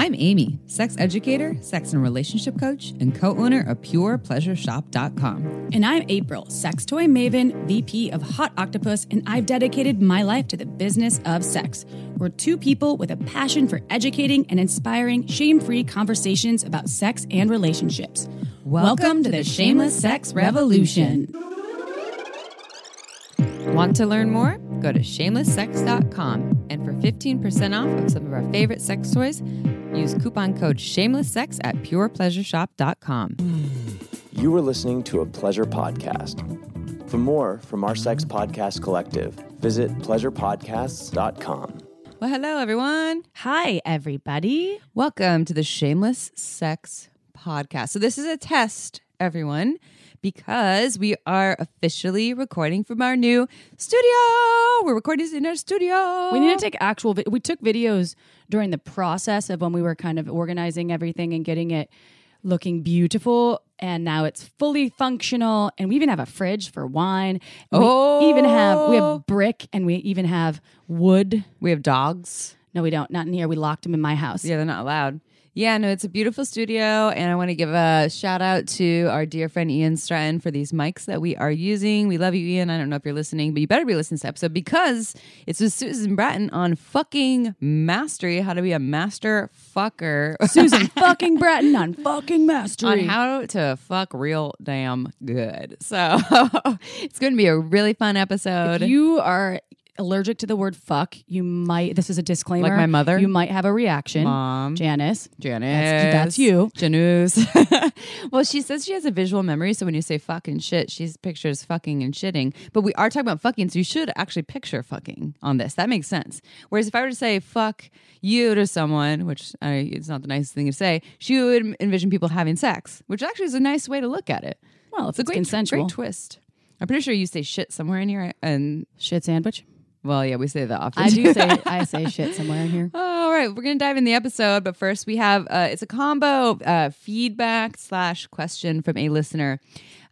I'm Amy, sex educator, sex and relationship coach, and co owner of PurePleasureShop.com. And I'm April, sex toy maven, VP of Hot Octopus, and I've dedicated my life to the business of sex. We're two people with a passion for educating and inspiring shame free conversations about sex and relationships. Welcome, to the Shameless Sex Revolution. Want to learn more? Go to shamelesssex.com and for 15% off of some of our favorite sex toys, use coupon code shamelesssex at purepleasureshop.com. You are listening to a pleasure podcast. For more from our sex podcast collective, visit pleasurepodcasts.com. Well, hello, everyone. Hi, everybody. Welcome to the Shameless Sex Podcast. So, this is a test, everyone, because we are officially recording from our new studio. We're recording in our studio. We need to take actual. Vi- we took videos during the process of when we were kind of organizing everything and getting it looking beautiful. And now it's fully functional, and we even have a fridge for wine. Oh. we even have we have oh. brick, and we even have wood. We have dogs. No, we don't. Not in here. We locked them in my house. Yeah, they're not allowed. Yeah, no, it's a beautiful studio, and I want to give a shout out to our dear friend Ian Stratton for these mics that we are using. We love you, Ian. I don't know if you're listening, but you better be listening to this episode because it's with Susan Bratton on fucking mastery, how to be a master fucker, Susan fucking Bratton on fucking mastery. on how to fuck real damn good. So it's going to be a really fun episode. if you are allergic to the word fuck, you might. This is a disclaimer. Like my mother? You might have a reaction. Mom. Janice. Janice. That's- that's you. Janus. well, she says she has a visual memory. So when you say fucking shit, she pictures fucking and shitting. But we are talking about fucking. So you should actually picture fucking on this. That makes sense. Whereas if I were to say fuck you to someone, which I, it's not the nicest thing to say, she would envision people having sex, which actually is a nice way to look at it. Well, if It's a great, consensual. great twist. I'm pretty sure you say shit somewhere in here. And Shit sandwich. Well, yeah, we say that often. I do say I say shit somewhere in here. All right, we're gonna dive in the episode, but first we have uh, it's a combo uh, feedback slash question from a listener,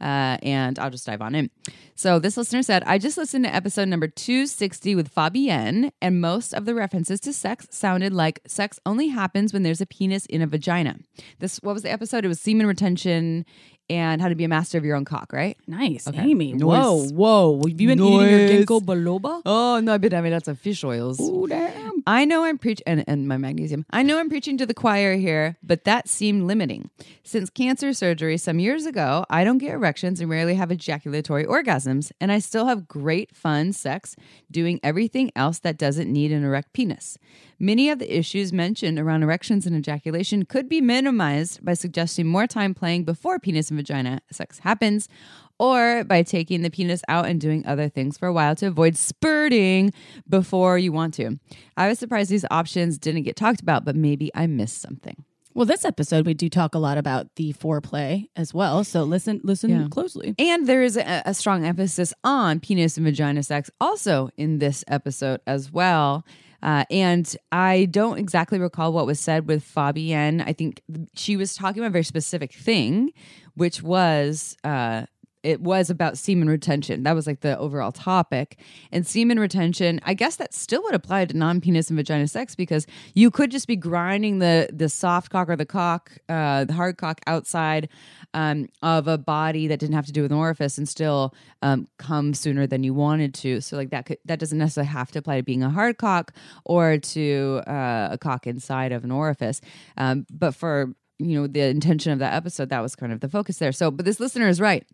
uh, and I'll just dive on in. So this listener said, "I just listened to episode number two sixty with Fabienne, and most of the references to sex sounded like sex only happens when there's a penis in a vagina. This what was the episode? It was semen retention and how to be a master of your own cock, right? Nice, Okay. Amy. Nice. Whoa, whoa. Have you been eating your ginkgo biloba? Oh no, I've been having lots of fish oils. Oh damn. I know I'm preaching, and, and my magnesium. I know I'm preaching to the choir here, but that seemed limiting. Since cancer surgery some years ago, I don't get erections and rarely have ejaculatory orgasms, and I still have great fun sex doing everything else that doesn't need an erect penis. Many of the issues mentioned around erections and ejaculation could be minimized by suggesting more time playing before penis and vagina sex happens, or by taking the penis out and doing other things for a while to avoid spurting before you want to. I was surprised these options didn't get talked about, but maybe I missed something. Well, this episode we do talk a lot about the foreplay as well. So listen, listen Yeah. closely. And there is a, a strong emphasis on penis and vagina sex also in this episode as well. Uh, and I don't exactly recall what was said with Fabienne. I think she was talking about a very specific thing, which was uh, it was about semen retention. That was like the overall topic. And semen retention, I guess that still would apply to non-penis and vagina sex because you could just be grinding the the soft cock or the cock, uh, the hard cock outside um, of a body that didn't have to do with an orifice and still um, come sooner than you wanted to. So like that could that doesn't necessarily have to apply to being a hard cock or to uh, a cock inside of an orifice. Um, but for you know the intention of that episode, that was kind of the focus there. So, but this listener is right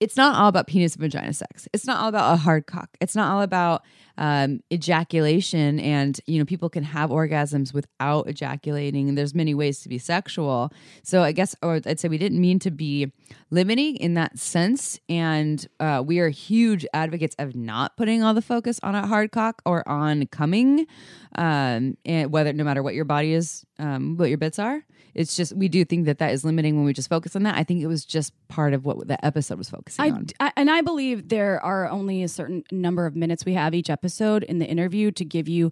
it's not all about penis and vagina sex. It's not all about a hard cock. It's not all about um, ejaculation. And, you know, people can have orgasms without ejaculating. And there's many ways to be sexual. So I guess, or I'd say we didn't mean to be limiting in that sense. And uh, we are huge advocates of not putting all the focus on a hard cock or on coming, um, and whether, no matter what your body is, um, what your bits are. It's just we do think that that is limiting when we just focus on that. I think it was just part of what the episode was focusing I, on. I- and I believe there are only a certain number of minutes we have each episode in the interview to give you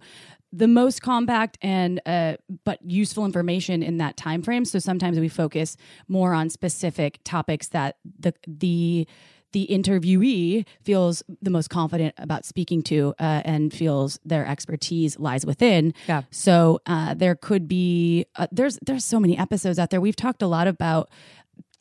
the most compact and uh, but useful information in that time frame. So sometimes we focus more on specific topics that the the the interviewee feels the most confident about speaking to uh, and feels their expertise lies within. Yeah. So uh, there could be uh, there's there's so many episodes out there. We've talked a lot about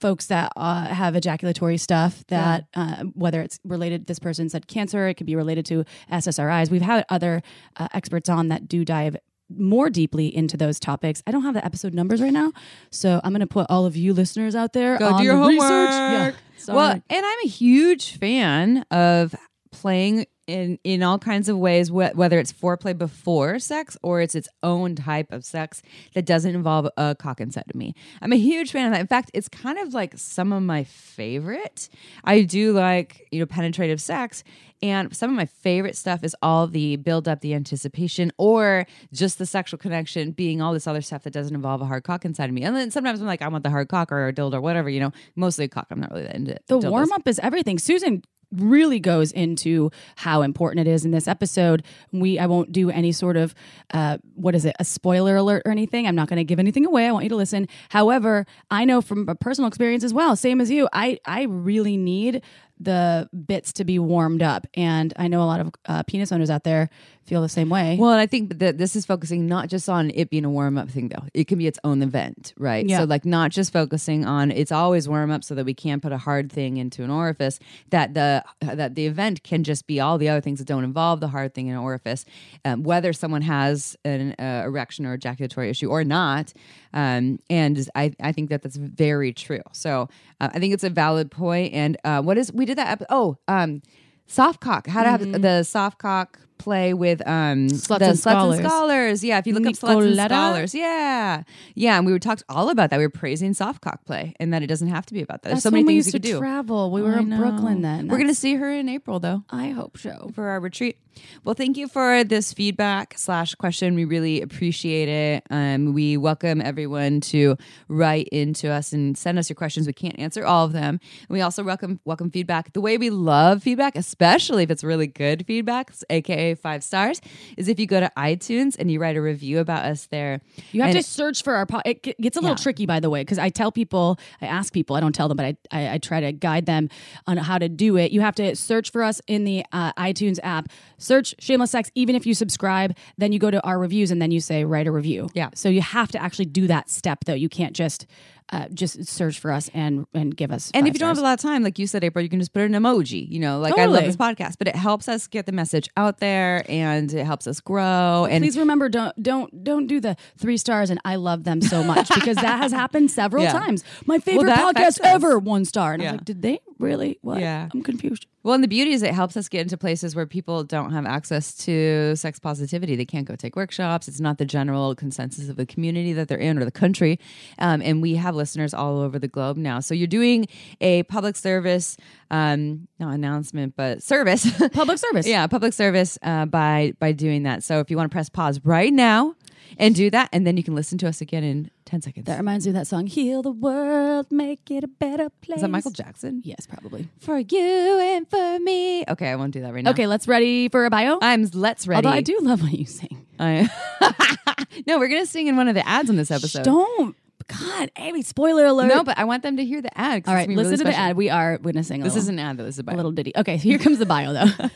folks that uh, have ejaculatory stuff that uh, whether it's related this person said cancer it could be related to ssris we've had other uh, experts on that do dive more deeply into those topics. I don't have the episode numbers right now so i'm going to put all of you listeners out there Go on do your the homework. research yeah Well, and I'm a huge fan of playing in in all kinds of ways, wh- whether it's foreplay before sex or it's its own type of sex that doesn't involve a cock inside of me. I'm a huge fan of that. In fact, it's kind of like some of my favorite. I do like you know penetrative sex. And some of my favorite stuff is all the build up, the anticipation, or just the sexual connection being all this other stuff that doesn't involve a hard cock inside of me. And then sometimes I'm like, I want the hard cock or a dildo or whatever, you know, mostly a cock. I'm not really that into it. the dildos. warm up is everything. Susan really goes into how important it is in this episode. We I won't do any sort of uh, what is it a spoiler alert or anything. I'm not going to give anything away. I want you to listen. However, I know from a personal experience as well, same as you. I I really need the bits to be warmed up, and I know a lot of uh, penis owners out there feel the same way. Well, and I think that this is focusing not just on it being a warm up thing, though. It can be its own event, right? Yeah. So, like, not just focusing on it's always warm up so that we can't put a hard thing into an orifice. That the that the event can just be all the other things that don't involve the hard thing in an orifice, um, whether someone has an uh, erection or ejaculatory issue or not. Um, and I I think that that's very true. So uh, I think it's a valid point. And uh, what is we did that? Ep- oh, um, soft cock. How to have the soft cock play with um Sluts the and sluts Scholars. and scholars. Yeah, if you look up sluts and scholars, yeah, yeah, and we were talked all about that. We were praising soft cock play, and that it doesn't have to be about that. There's That's so many we things used you could to do. travel. We were I in know. Brooklyn then. We're gonna see her in April though I hope so. for our retreat. Well, thank you for this feedback slash question. We really appreciate it. Um, we welcome everyone to write into us and send us your questions. We can't answer all of them. And we also welcome welcome feedback. The way we love feedback, especially if it's really good feedback, aka five stars, is if you go to iTunes and you write a review about us there. You have And to search for our. Po- it gets a little Yeah. tricky, by the way, because I tell people, I ask people, I don't tell them, but I, I I try to guide them on how to do it. You have to search for us in the uh, iTunes app. Search Shameless Sex. Even if you subscribe, then you go to our reviews and then you say write a review. Yeah. So you have to actually do that step, though. You can't just uh, just search for us and and give us. And if you don't have a lot of time, like you said, April, you can just put an emoji. You know, like I love this podcast, but it helps us get the message out there and it helps us grow. And Please remember, don't don't don't do the three stars and I love them so much because that has happened several Yeah. times. My favorite that podcast ever, one star, and I'm like, did they really? What? Yeah. I'm confused. Well, and the beauty is it helps us get into places where people don't have access to sex positivity. They can't go take workshops. It's not the general consensus of the community that they're in or the country. Um, and we have listeners all over the globe now. So you're doing a public service, um, not announcement, but service. Public service. yeah, public service uh, by by doing that. So if you want to press pause right now and do that, and then you can listen to us again in ten seconds. That reminds me of that song, Heal the World, Make It a Better Place. is that Michael Jackson? Yes, probably. For you and for me. Okay, I won't do that right now. Okay, let's ready for a bio. I'm let's ready. Although I do love what you sing. I, no, we're gonna sing in one of the ads on this episode. Don't. God, Amy, spoiler alert. no, but I want them to hear the ad. All right, listen really to the ad. We are witnessing. a This little, is an ad, though. This is a a bio. little ditty. Okay, so here comes the bio, though.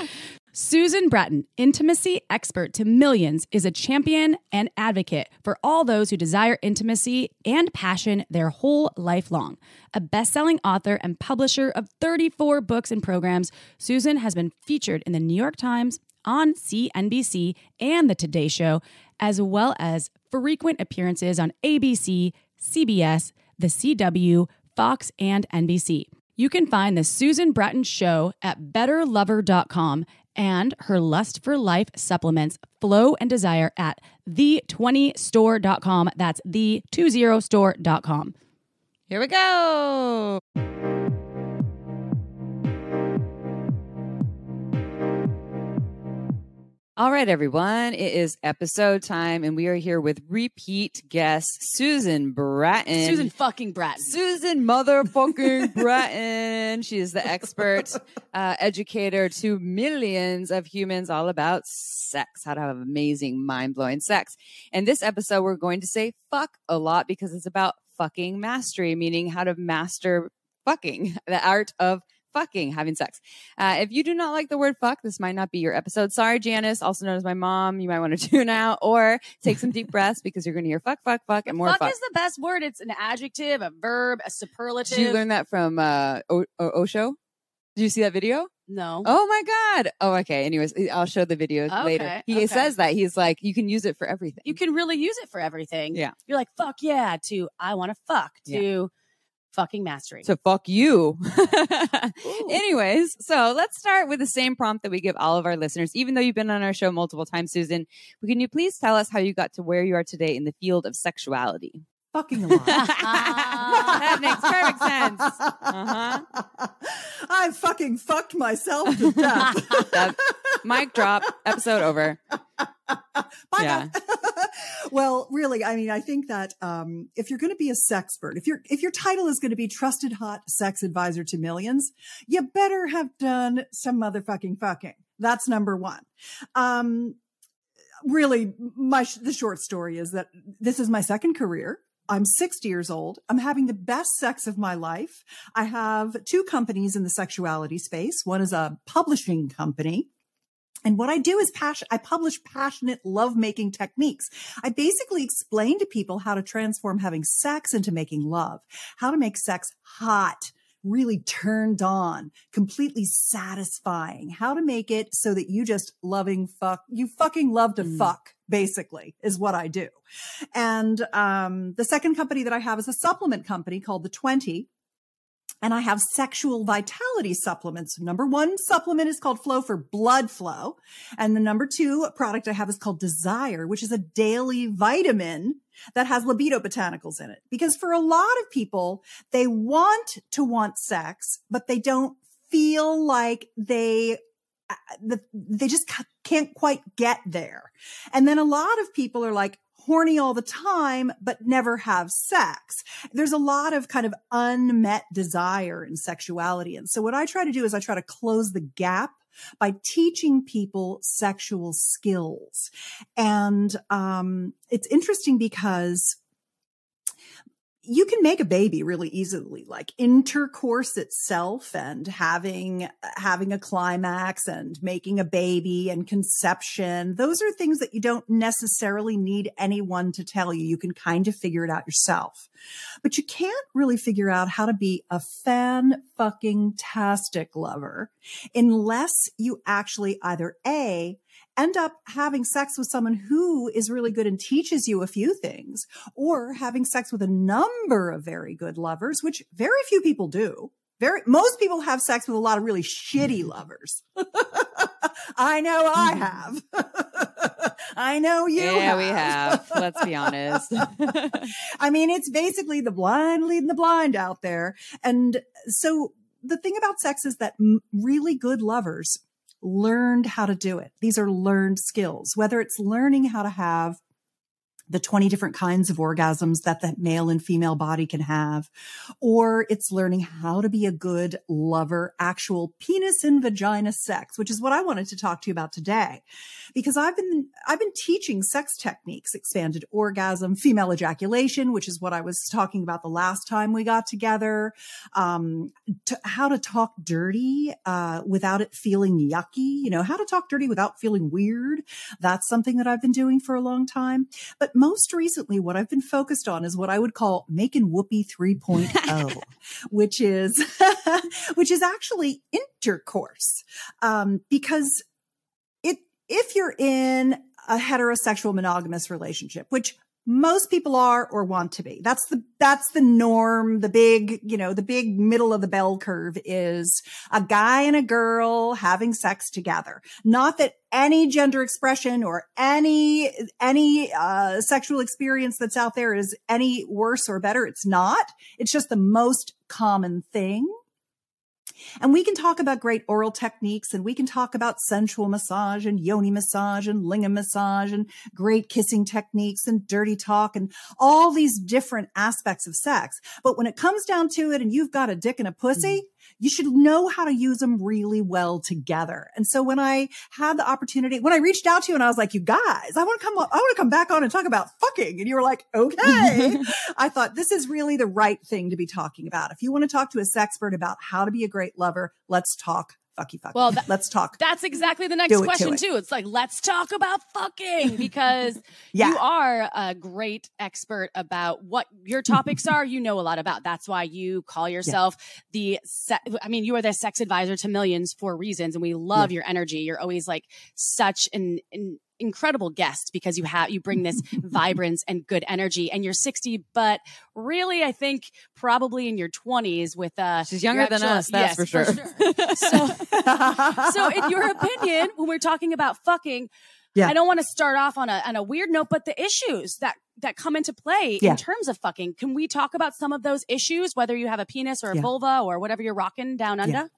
Susan Bratton, intimacy expert to millions, is a champion and advocate for all those who desire intimacy and passion their whole life long. A best selling author and publisher of 34 books and programs, Susan has been featured in the New York Times, on CNBC, and The Today Show, as well as frequent appearances on ABC, CBS, The CW, Fox, and NBC. You can find the Susan Bratton Show at betterlover.com and her Lust for Life supplements, Flow and Desire at the20store.com. That's the20store.com. Here we go. All right, everyone. It is episode time, and we are here with repeat guest Susan Bratton. Susan fucking Bratton. Susan motherfucking Bratton. She is the expert uh, educator to millions of humans all about sex, how to have amazing, mind blowing sex. And this episode, we're going to say fuck a lot because it's about fucking mastery, meaning how to master fucking, the art of fucking having sex. Uh, if you do not like the word fuck, this might not be your episode. Sorry, Janice, also known as my mom. You might want to tune out or take some deep breaths because you're going to hear fuck, fuck, fuck, and more fuck, fuck. is the best word. It's an adjective, a verb, a superlative. Did you learn that from uh, o- o- Osho? Did you see that video? no. Oh my god! Oh, okay. Anyways, I'll show the video later. He okay. says that he's like, you can use it for everything. You can really use it for everything. Yeah. You're like, fuck yeah, to I want to fuck, to fucking mastery. So fuck you. Anyways, so let's start with the same prompt that we give all of our listeners. Even though you've been on our show multiple times, Susan, can you please tell us how you got to where you are today in the field of sexuality? Fucking a lot. that makes perfect sense. Uh-huh. I fucking fucked myself to death. That- Mic drop. Episode over. Bye, Yeah. guys. well, really, I mean, I think that um, if you're going to be a sexpert, if your if your title is going to be trusted hot sex advisor to millions, you better have done some motherfucking fucking. That's number one. Um, really, my sh- the short story is that this is my second career. I'm 60 years old. I'm having the best sex of my life. I have two companies in the sexuality space. One is a publishing company. And what I do is passion, I publish passionate lovemaking techniques. I basically explain to people how to transform having sex into making love, how to make sex hot, really turned on, completely satisfying, how to make it so that you just loving fuck, you fucking love to Mm. fuck, basically is what I do. And, um, the second company that I have is a supplement company called the 20 and I have sexual vitality supplements. Number one supplement is called Flow for blood flow. And the number two product I have is called Desire, which is a daily vitamin that has libido botanicals in it. Because for a lot of people, they want to want sex, but they don't feel like they uh, they just can't quite get there. And then a lot of people are like horny all the time, but never have sex. There's a lot of kind of unmet desire in sexuality. And so what I try to do is I try to close the gap by teaching people sexual skills. And, um, it's interesting because you can make a baby really easily like intercourse itself and having having a climax and making a baby and conception. Those are things that you don't necessarily need anyone to tell you. You can kind of figure it out yourself. But you can't really figure out how to be a fan fucking tastic lover unless you actually either a end up having sex with someone who is really good and teaches you a few things or having sex with a number of very good lovers, which very few people do. Very, most people have sex with a lot of really shitty mm-hmm. lovers. I know I mm-hmm. have. I know you yeah, we have. Let's be honest. I mean, it's basically the blind leading the blind out there. And so the thing about sex is that really good lovers learned how to do it. These are learned skills, whether it's learning how to have the 20 different kinds of orgasms that the male and female body can have, or it's learning how to be a good lover, actual penis and vagina sex, which is what I wanted to talk to you about today. Because I've been, I've been teaching sex techniques, expanded orgasm, female ejaculation, which is what I was talking about the last time we got together, um, to how to talk dirty, uh, without it feeling yucky, you know, how to talk dirty without feeling weird. That's something that I've been doing for a long time. But most recently, what I've been focused on is what I would call making whoopee 3.0, which is, which is actually intercourse. Um, because it, if you're in a heterosexual monogamous relationship, which most people are or want to be. That's the, that's the norm. The big, you know, the big middle of the bell curve is a guy and a girl having sex together. Not that any gender expression or any, any, uh, sexual experience that's out there is any worse or better. It's not. It's just the most common thing. And we can talk about great oral techniques and we can talk about sensual massage and yoni massage and lingam massage and great kissing techniques and dirty talk and all these different aspects of sex. But when it comes down to it and you've got a dick and a pussy, mm-hmm. You should know how to use them really well together. And so when I had the opportunity, when I reached out to you and I was like, you guys, I want to come, I want to come back on and talk about fucking. And you were like, okay. I thought this is really the right thing to be talking about. If you want to talk to a sexpert about how to be a great lover, let's talk fucky fucky. Well, that, let's talk. That's exactly the next to question it. too. It's like let's talk about fucking because Yeah. you are a great expert about what your topics are. You know a lot about. That's why you call yourself the. Se- I mean, you are the sex advisor to millions for reasons, and we love your energy. You're always like such an. an incredible guest because you have you bring this vibrance and good energy and you're 60 but really i think probably in your 20s with uh She's younger than actual- us, that's yes, for sure. so so in your opinion when we're talking about fucking Yeah. i don't want to start off on a on a weird note but the issues that that come into play Yeah. in terms of fucking can we talk about some of those issues whether you have a penis or a Yeah. vulva or whatever you're rocking down under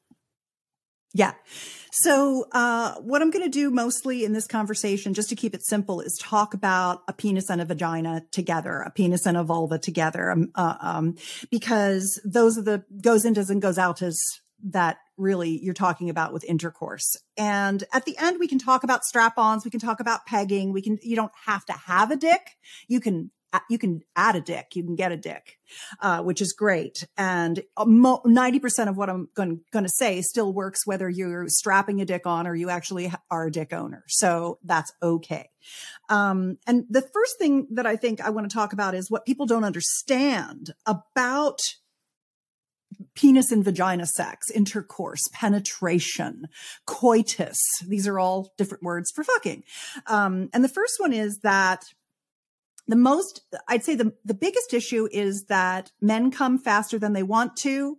Yeah. So, uh, what I'm going to do mostly in this conversation, just to keep it simple, is talk about a penis and a vagina together, a penis and a vulva together, um, uh, um, because those are the goes in and goes out as that really you're talking about with intercourse. And at the end, we can talk about strap-ons. We can talk about pegging. We can, you don't have to have a dick. You can, you can add a dick. You can get a dick uh, which is great. And uh, 90% of what I'm going to say still works whether you're strapping a dick on or you actually are a dick owner. So that's okay. Um, and the first thing that I think I want to talk about is what people don't understand about penis and vagina sex, intercourse, penetration, coitus. These are all different words for fucking. Um, and the first one is that the most i'd say the, the biggest issue is that men come faster than they want to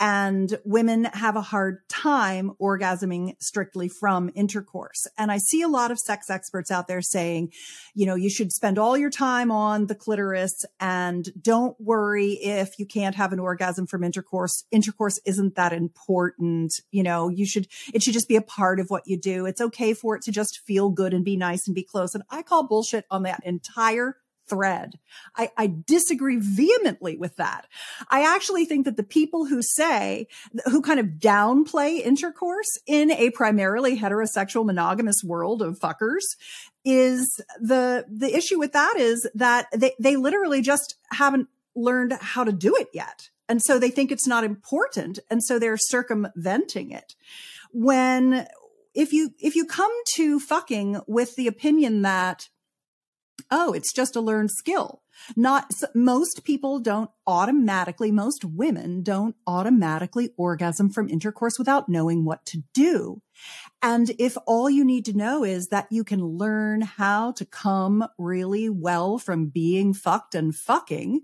and women have a hard time orgasming strictly from intercourse. And i see a lot of sex experts out there saying you know you should spend all your time on the clitoris and don't worry if you can't have an orgasm from intercourse. Intercourse isn't that important you know you should it should just be a part of what you do. It's okay for it to just feel good and be nice and be close. And i call bullshit on that entire thread. I, I, disagree vehemently with that. I actually think that the people who say, who kind of downplay intercourse in a primarily heterosexual monogamous world of fuckers is the, the issue with that is that they, they literally just haven't learned how to do it yet. And so they think it's not important. And so they're circumventing it. When, if you, if you come to fucking with the opinion that, oh, it's just a learned skill. Not most people don't automatically, most women don't automatically orgasm from intercourse without knowing what to do. And if all you need to know is that you can learn how to come really well from being fucked and fucking,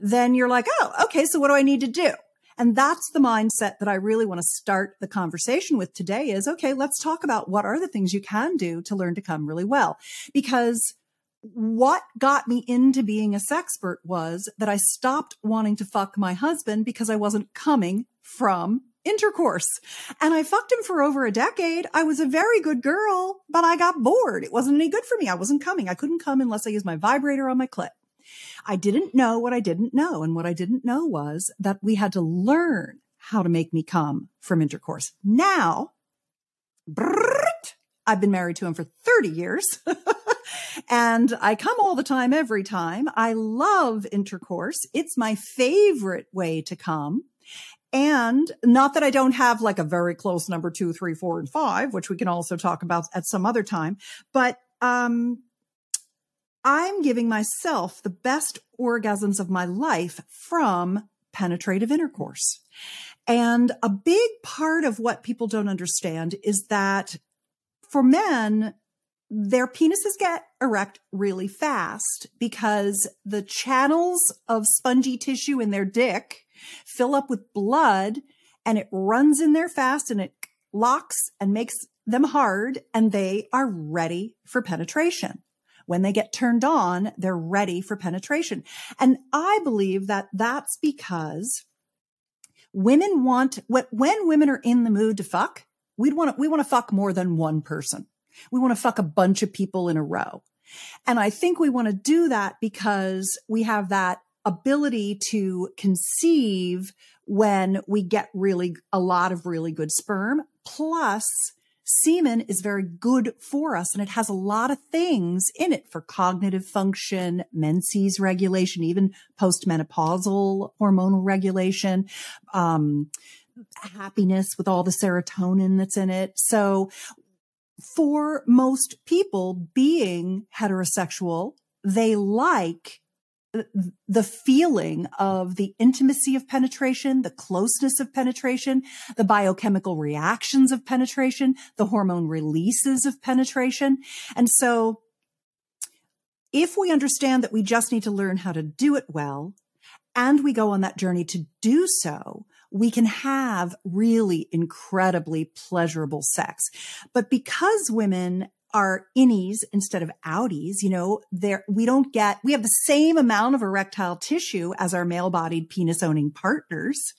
then you're like, oh, okay, so what do I need to do? And that's the mindset that I really want to start the conversation with today is, okay, let's talk about what are the things you can do to learn to come really well. Because what got me into being a sexpert was that I stopped wanting to fuck my husband because I wasn't coming from intercourse. And I fucked him for over a decade. I was a very good girl, but I got bored. It wasn't any good for me. I wasn't coming. I couldn't come unless I used my vibrator on my clit. I didn't know what I didn't know. And what I didn't know was that we had to learn how to make me come from intercourse. Now, brrrt, I've been married to him for 30 years. and I come all the time, every time. I love intercourse. It's my favorite way to come. And not that I don't have like a very close number two, three, four, and five, which we can also talk about at some other time, but, um, I'm giving myself the best orgasms of my life from penetrative intercourse. And a big part of what people don't understand is that for men, their penises get erect really fast because the channels of spongy tissue in their dick fill up with blood and it runs in there fast and it locks and makes them hard and they are ready for penetration. When they get turned on, they're ready for penetration. And I believe that that's because women want, when women are in the mood to fuck, we'd want to, we want to fuck more than one person. We want to fuck a bunch of people in a row. And I think we want to do that because we have that ability to conceive when we get really a lot of really good sperm plus semen is very good for us and it has a lot of things in it for cognitive function, menses regulation, even postmenopausal hormonal regulation, um, happiness with all the serotonin that's in it. So for most people being heterosexual, they like the feeling of the intimacy of penetration, the closeness of penetration, the biochemical reactions of penetration, the hormone releases of penetration. And so if we understand that we just need to learn how to do it well and we go on that journey to do so, we can have really incredibly pleasurable sex. But because women are innies instead of outies. You know, there, we don't get, we have the same amount of erectile tissue as our male bodied penis owning partners,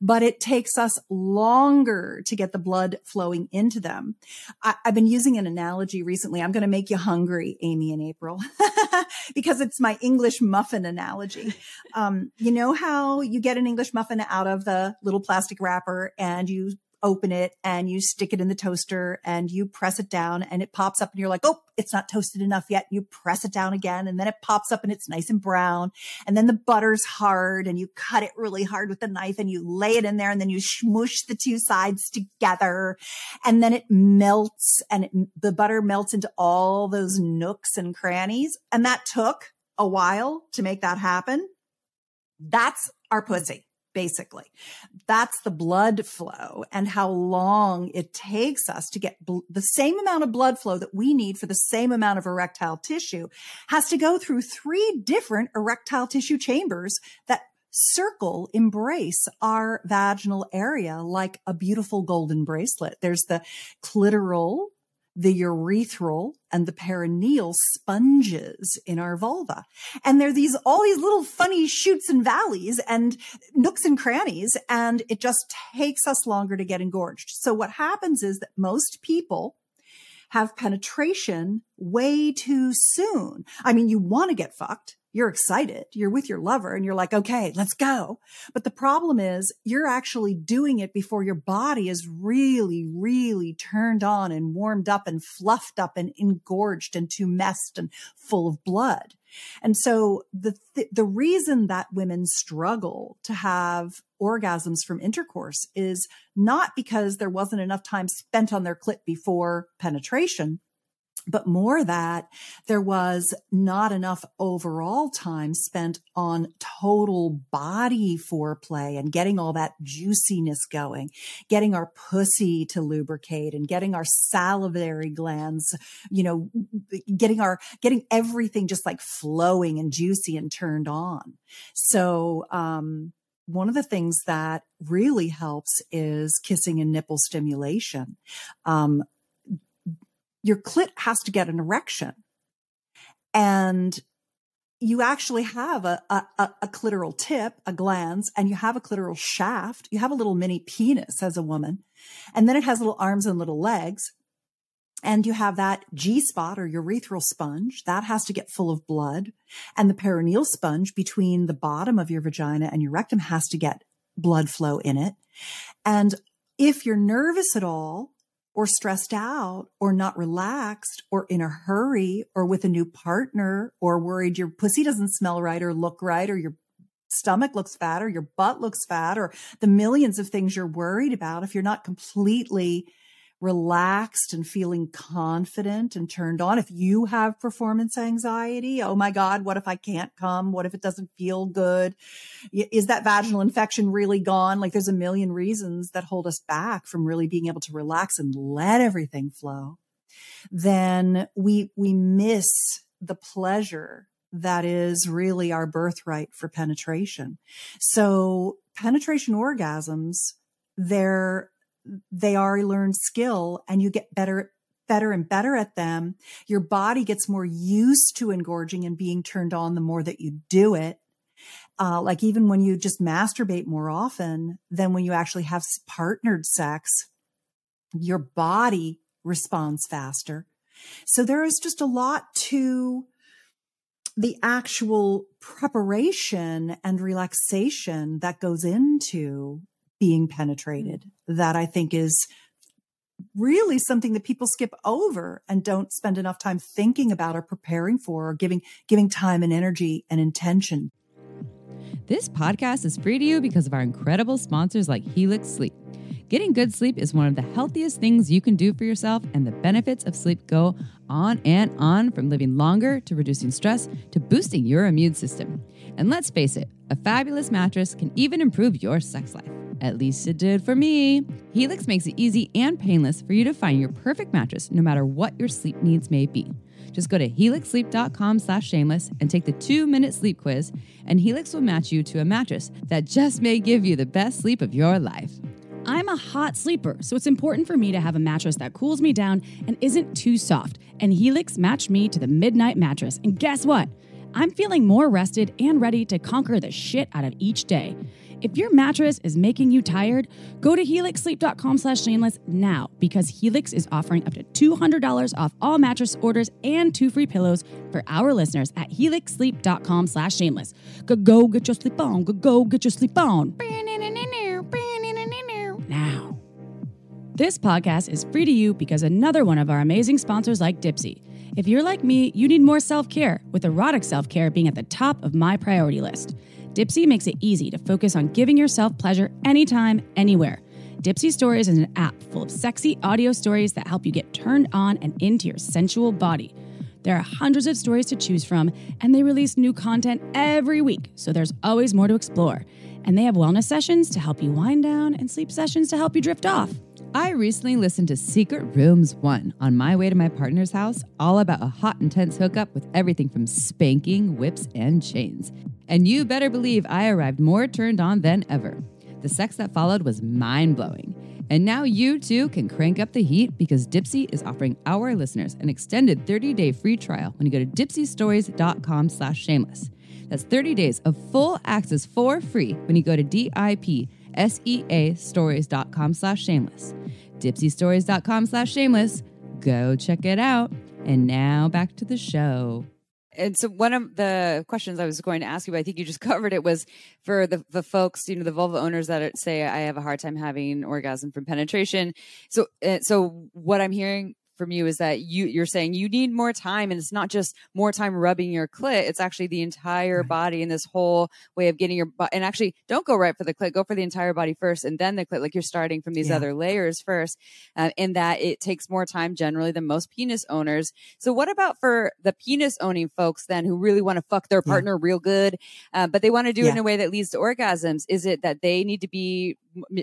but it takes us longer to get the blood flowing into them. I, have been using an analogy recently. I'm going to make you hungry, Amy and April, because it's my English muffin analogy. Um, you know how you get an English muffin out of the little plastic wrapper and you open it and you stick it in the toaster and you press it down and it pops up and you're like, Oh, it's not toasted enough yet. You press it down again and then it pops up and it's nice and brown. And then the butter's hard and you cut it really hard with the knife and you lay it in there and then you smush the two sides together and then it melts and it, the butter melts into all those nooks and crannies. And that took a while to make that happen. That's our pussy basically. That's the blood flow and how long it takes us to get bl- the same amount of blood flow that we need for the same amount of erectile tissue has to go through three different erectile tissue chambers that circle embrace our vaginal area like a beautiful golden bracelet. There's the clitoral the urethral and the perineal sponges in our vulva. And there are these, all these little funny shoots and valleys and nooks and crannies. And it just takes us longer to get engorged. So what happens is that most people have penetration way too soon. I mean, you want to get fucked you're excited. You're with your lover and you're like, okay, let's go. But the problem is you're actually doing it before your body is really, really turned on and warmed up and fluffed up and engorged and tumesced and full of blood. And so the, th- the reason that women struggle to have orgasms from intercourse is not because there wasn't enough time spent on their clit before penetration but more that there was not enough overall time spent on total body foreplay and getting all that juiciness going, getting our pussy to lubricate and getting our salivary glands, you know, getting our, getting everything just like flowing and juicy and turned on. So, um, one of the things that really helps is kissing and nipple stimulation. Um, your clit has to get an erection. And you actually have a, a, a, clitoral tip, a glans, and you have a clitoral shaft. You have a little mini penis as a woman. And then it has little arms and little legs. And you have that G spot or urethral sponge that has to get full of blood. And the perineal sponge between the bottom of your vagina and your rectum has to get blood flow in it. And if you're nervous at all, or stressed out or not relaxed or in a hurry or with a new partner or worried your pussy doesn't smell right or look right or your stomach looks fat or your butt looks fat or the millions of things you're worried about if you're not completely relaxed and feeling confident and turned on. If you have performance anxiety, oh my God, what if I can't come? What if it doesn't feel good? Is that vaginal infection really gone? Like there's a million reasons that hold us back from really being able to relax and let everything flow. Then we, we miss the pleasure that is really our birthright for penetration. So penetration orgasms, they're they are a learned skill and you get better better and better at them your body gets more used to engorging and being turned on the more that you do it. Uh, like even when you just masturbate more often than when you actually have partnered sex your body responds faster. So there is just a lot to the actual preparation and relaxation that goes into being penetrated mm. that I think is really something that people skip over and don't spend enough time thinking about or preparing for or giving giving time and energy and intention. This podcast is free to you because of our incredible sponsors like Helix Sleep. Getting good sleep is one of the healthiest things you can do for yourself, and the benefits of sleep go on and on from living longer to reducing stress to boosting your immune system. And let's face it, a fabulous mattress can even improve your sex life. At least it did for me. Helix makes it easy and painless for you to find your perfect mattress no matter what your sleep needs may be. Just go to helixsleep.com slash shameless and take the two-minute sleep quiz, and Helix will match you to a mattress that just may give you the best sleep of your life. I'm a hot sleeper, so it's important for me to have a mattress that cools me down and isn't too soft. And Helix matched me to the midnight mattress. And guess what? I'm feeling more rested and ready to conquer the shit out of each day. If your mattress is making you tired, go to helixsleep.com slash shameless now because Helix is offering up to $200 off all mattress orders and two free pillows for our listeners at helixsleep.com slash shameless. Go, go get your sleep on. Go, go get your sleep on. Now. This podcast is free to you because another one of our amazing sponsors like Dipsea. If you're like me, you need more self care, with erotic self care being at the top of my priority list. Dipsea makes it easy to focus on giving yourself pleasure anytime, anywhere. Dipsea Stories is an app full of sexy audio stories that help you get turned on and into your sensual body. There are hundreds of stories to choose from, and they release new content every week, so there's always more to explore. And they have wellness sessions to help you wind down and sleep sessions to help you drift off. I recently listened to Secret Rooms 1 on my way to my partner's house, all about a hot, intense hookup with everything from spanking, whips, and chains. And you better believe I arrived more turned on than ever. The sex that followed was mind blowing. And now you too can crank up the heat because Dipsea is offering our listeners an extended 30-day free trial when you go to dipseastories.com slash shameless. That's 30 days of full access for free when you go to D-I-P-S-E-A stories.com slash shameless. Dipseastories.com slash shameless. Go check it out. And now back to the show. And so one of the questions I was going to ask you, but I think you just covered it, was for the, the folks, you know, the vulva owners that say I have a hard time having orgasm from penetration. So, uh, so what I'm hearing from you is that you you're saying you need more time and it's not just more time rubbing your clit it's actually the entire Right. body and this whole way of getting your and actually don't go right for the clit go for the entire body first and then the clit like you're starting from these Yeah. other layers first uh, and that it takes more time generally than most penis owners so what about for the penis owning folks then who really want to fuck their Yeah. partner real good uh, but they want to do it in a way that leads to orgasms is it that they need to be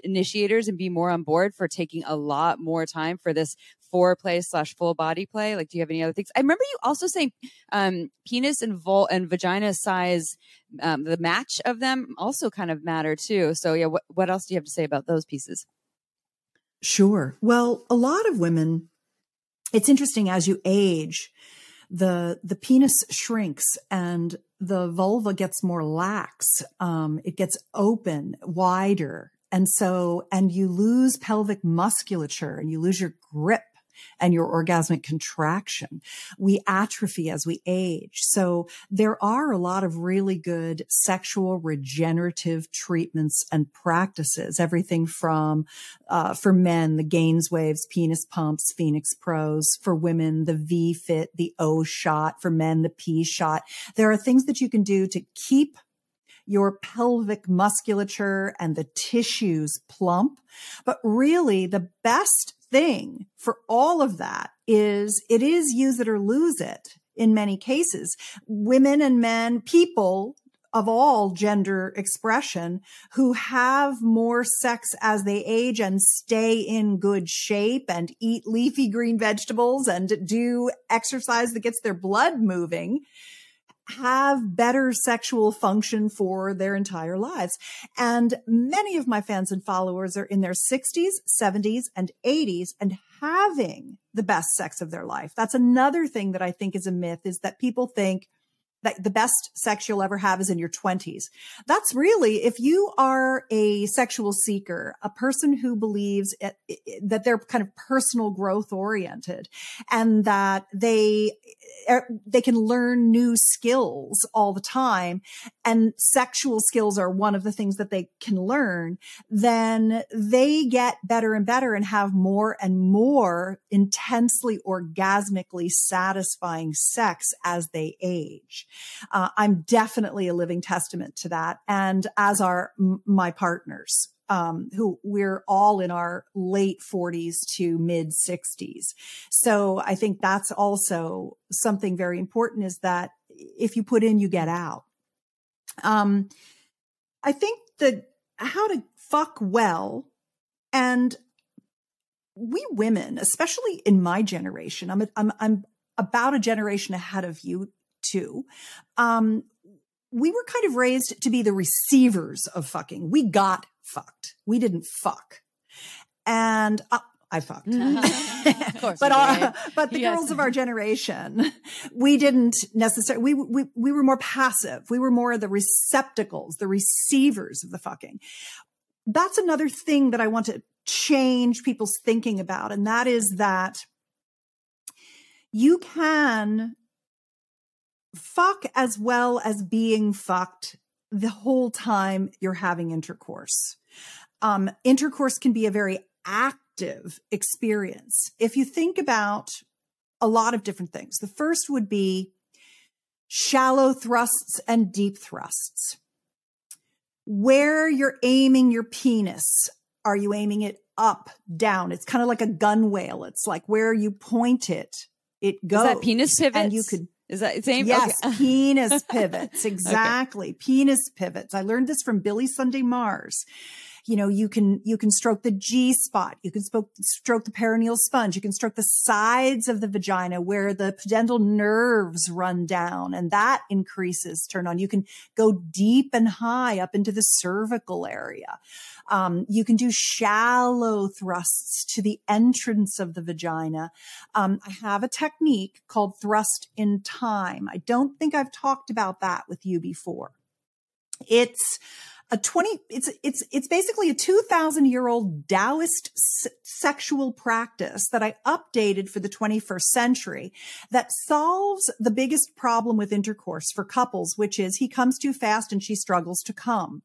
initiators and be more on board for taking a lot more time for this foreplay slash full body play? Like, do you have any other things? I remember you also saying um, penis and vul and vagina size, um, the match of them also kind of matter too. So yeah, what what else do you have to say about those pieces? Sure. Well, a lot of women, it's interesting as you age, the the penis shrinks and the vulva gets more lax. Um, it gets open, wider, and so and you lose pelvic musculature and you lose your grip and your orgasmic contraction. We atrophy as we age. So there are a lot of really good sexual regenerative treatments and practices. Everything from uh, for men, the GAINSWaves, penis pumps, Phoenix Pros. For women, the V Fit, the O shot. For men, the P shot. There are things that you can do to keep your pelvic musculature and the tissues plump. But really the best thing for all of that is it is use it or lose it in many cases. Women and men, people of all gender expression who have more sex as they age and stay in good shape and eat leafy green vegetables and do exercise that gets their blood moving have better sexual function for their entire lives. And many of my fans and followers are in their 60s, 70s, and 80s and having the best sex of their life. That's another thing that I think is a myth is that people think that the best sex you'll ever have is in your 20s. That's really, if you are a sexual seeker, a person who believes it, it, that they're kind of personal growth oriented and that they, er, they can learn new skills all the time and sexual skills are one of the things that they can learn, then they get better and better and have more and more intensely orgasmically satisfying sex as they age. Uh, I'm definitely a living testament to that. And as are m- my partners. Um, who we're all in our late 40s to mid 60s. So I think that's also something very important is that if you put in, you get out. Um, I think that how to fuck well and we women, especially in my generation, I'm, a, I'm, I'm about a generation ahead of you too. Um, we were kind of raised to be the receivers of fucking. We got fucked. We didn't fuck. And uh, I fucked. but our, but the yes. girls of our generation, we didn't necessarily, we, we, we were more passive. We were more the receptacles, the receivers of the fucking. That's another thing that I want to change people's thinking about. And that is that you can fuck as well as being fucked the whole time you're having intercourse. Um, intercourse can be a very active experience. If you think about a lot of different things, the first would be shallow thrusts and deep thrusts. Where you're aiming your penis, are you aiming it up, down? It's kind of like a gunwale. It's like where you point it, it goes. Is that penis pivot? And you could is that same? Yes, okay. penis pivots. Exactly. Okay. Penis pivots. I learned this from Billy Sunday Mars you know, you can, you can stroke the G spot. You can stroke, stroke the perineal sponge. You can stroke the sides of the vagina where the pudendal nerves run down and that increases turn on. You can go deep and high up into the cervical area. Um, you can do shallow thrusts to the entrance of the vagina. Um, I have a technique called thrust in time. I don't think I've talked about that with you before. It's a 20 it's it's it's basically a 2000 year old taoist s- sexual practice that i updated for the 21st century that solves the biggest problem with intercourse for couples which is he comes too fast and she struggles to come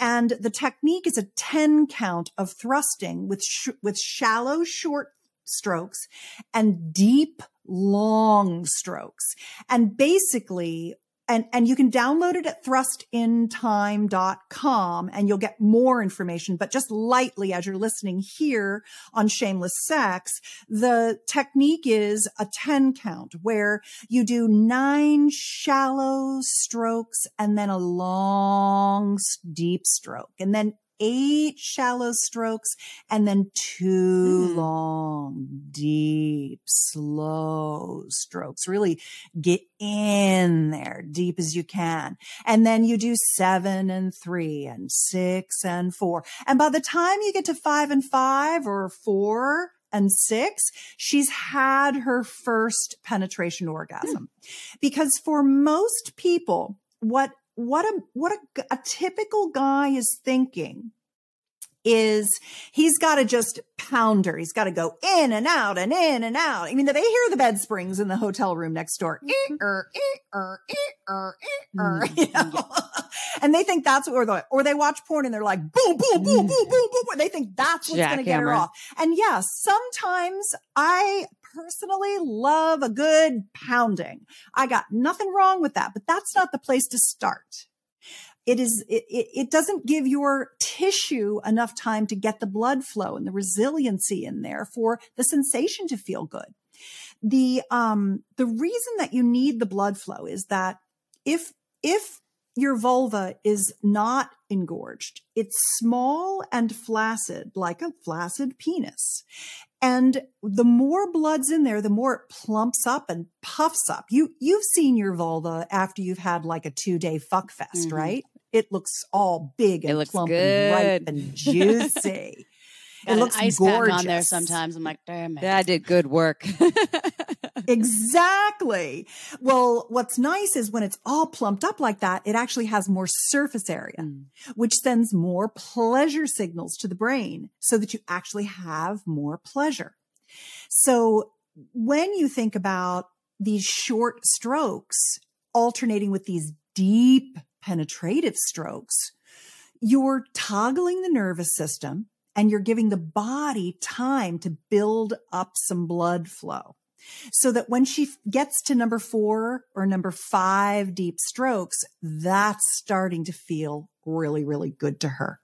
and the technique is a 10 count of thrusting with sh- with shallow short strokes and deep long strokes. And basically and, and you can download it at thrustintime.com and you'll get more information. But just lightly as you're listening here on Shameless Sex, the technique is a 10 count where you do nine shallow strokes and then a long deep stroke and then eight shallow strokes and then two mm. long, deep, slow strokes. Really get in there deep as you can. And then you do seven and three and six and four. And by the time you get to five and five or four, and six, she's had her first penetration orgasm. Mm. Because for most people, what what a what a, a typical guy is thinking is he's got to just pounder. He's got to go in and out and in and out. I mean, they hear the bed springs in the hotel room next door. and they think that's what, or, or they watch porn and they're like, boom, boom, boom, boom, mm-hmm. boom, boom. And they think that's what's going to get her off. And yes, sometimes I personally love a good pounding. I got nothing wrong with that, but that's not the place to start. It is, it, it doesn't give your tissue enough time to get the blood flow and the resiliency in there for the sensation to feel good. The, um, the reason that you need the blood flow is that if, if your vulva is not engorged. It's small and flaccid, like a flaccid penis. And the more blood's in there, the more it plumps up and puffs up. You, you've seen your vulva after you've had like a two day fuck fest, mm-hmm. right? It looks all big and plump good. and ripe and juicy. it looks ice gorgeous. on there sometimes. I'm like, damn it. That did good work. exactly. Well, what's nice is when it's all plumped up like that, it actually has more surface area, mm. which sends more pleasure signals to the brain so that you actually have more pleasure. So when you think about these short strokes alternating with these deep penetrative strokes, you're toggling the nervous system and you're giving the body time to build up some blood flow. So that when she gets to number four or number five deep strokes, that's starting to feel really, really good to her.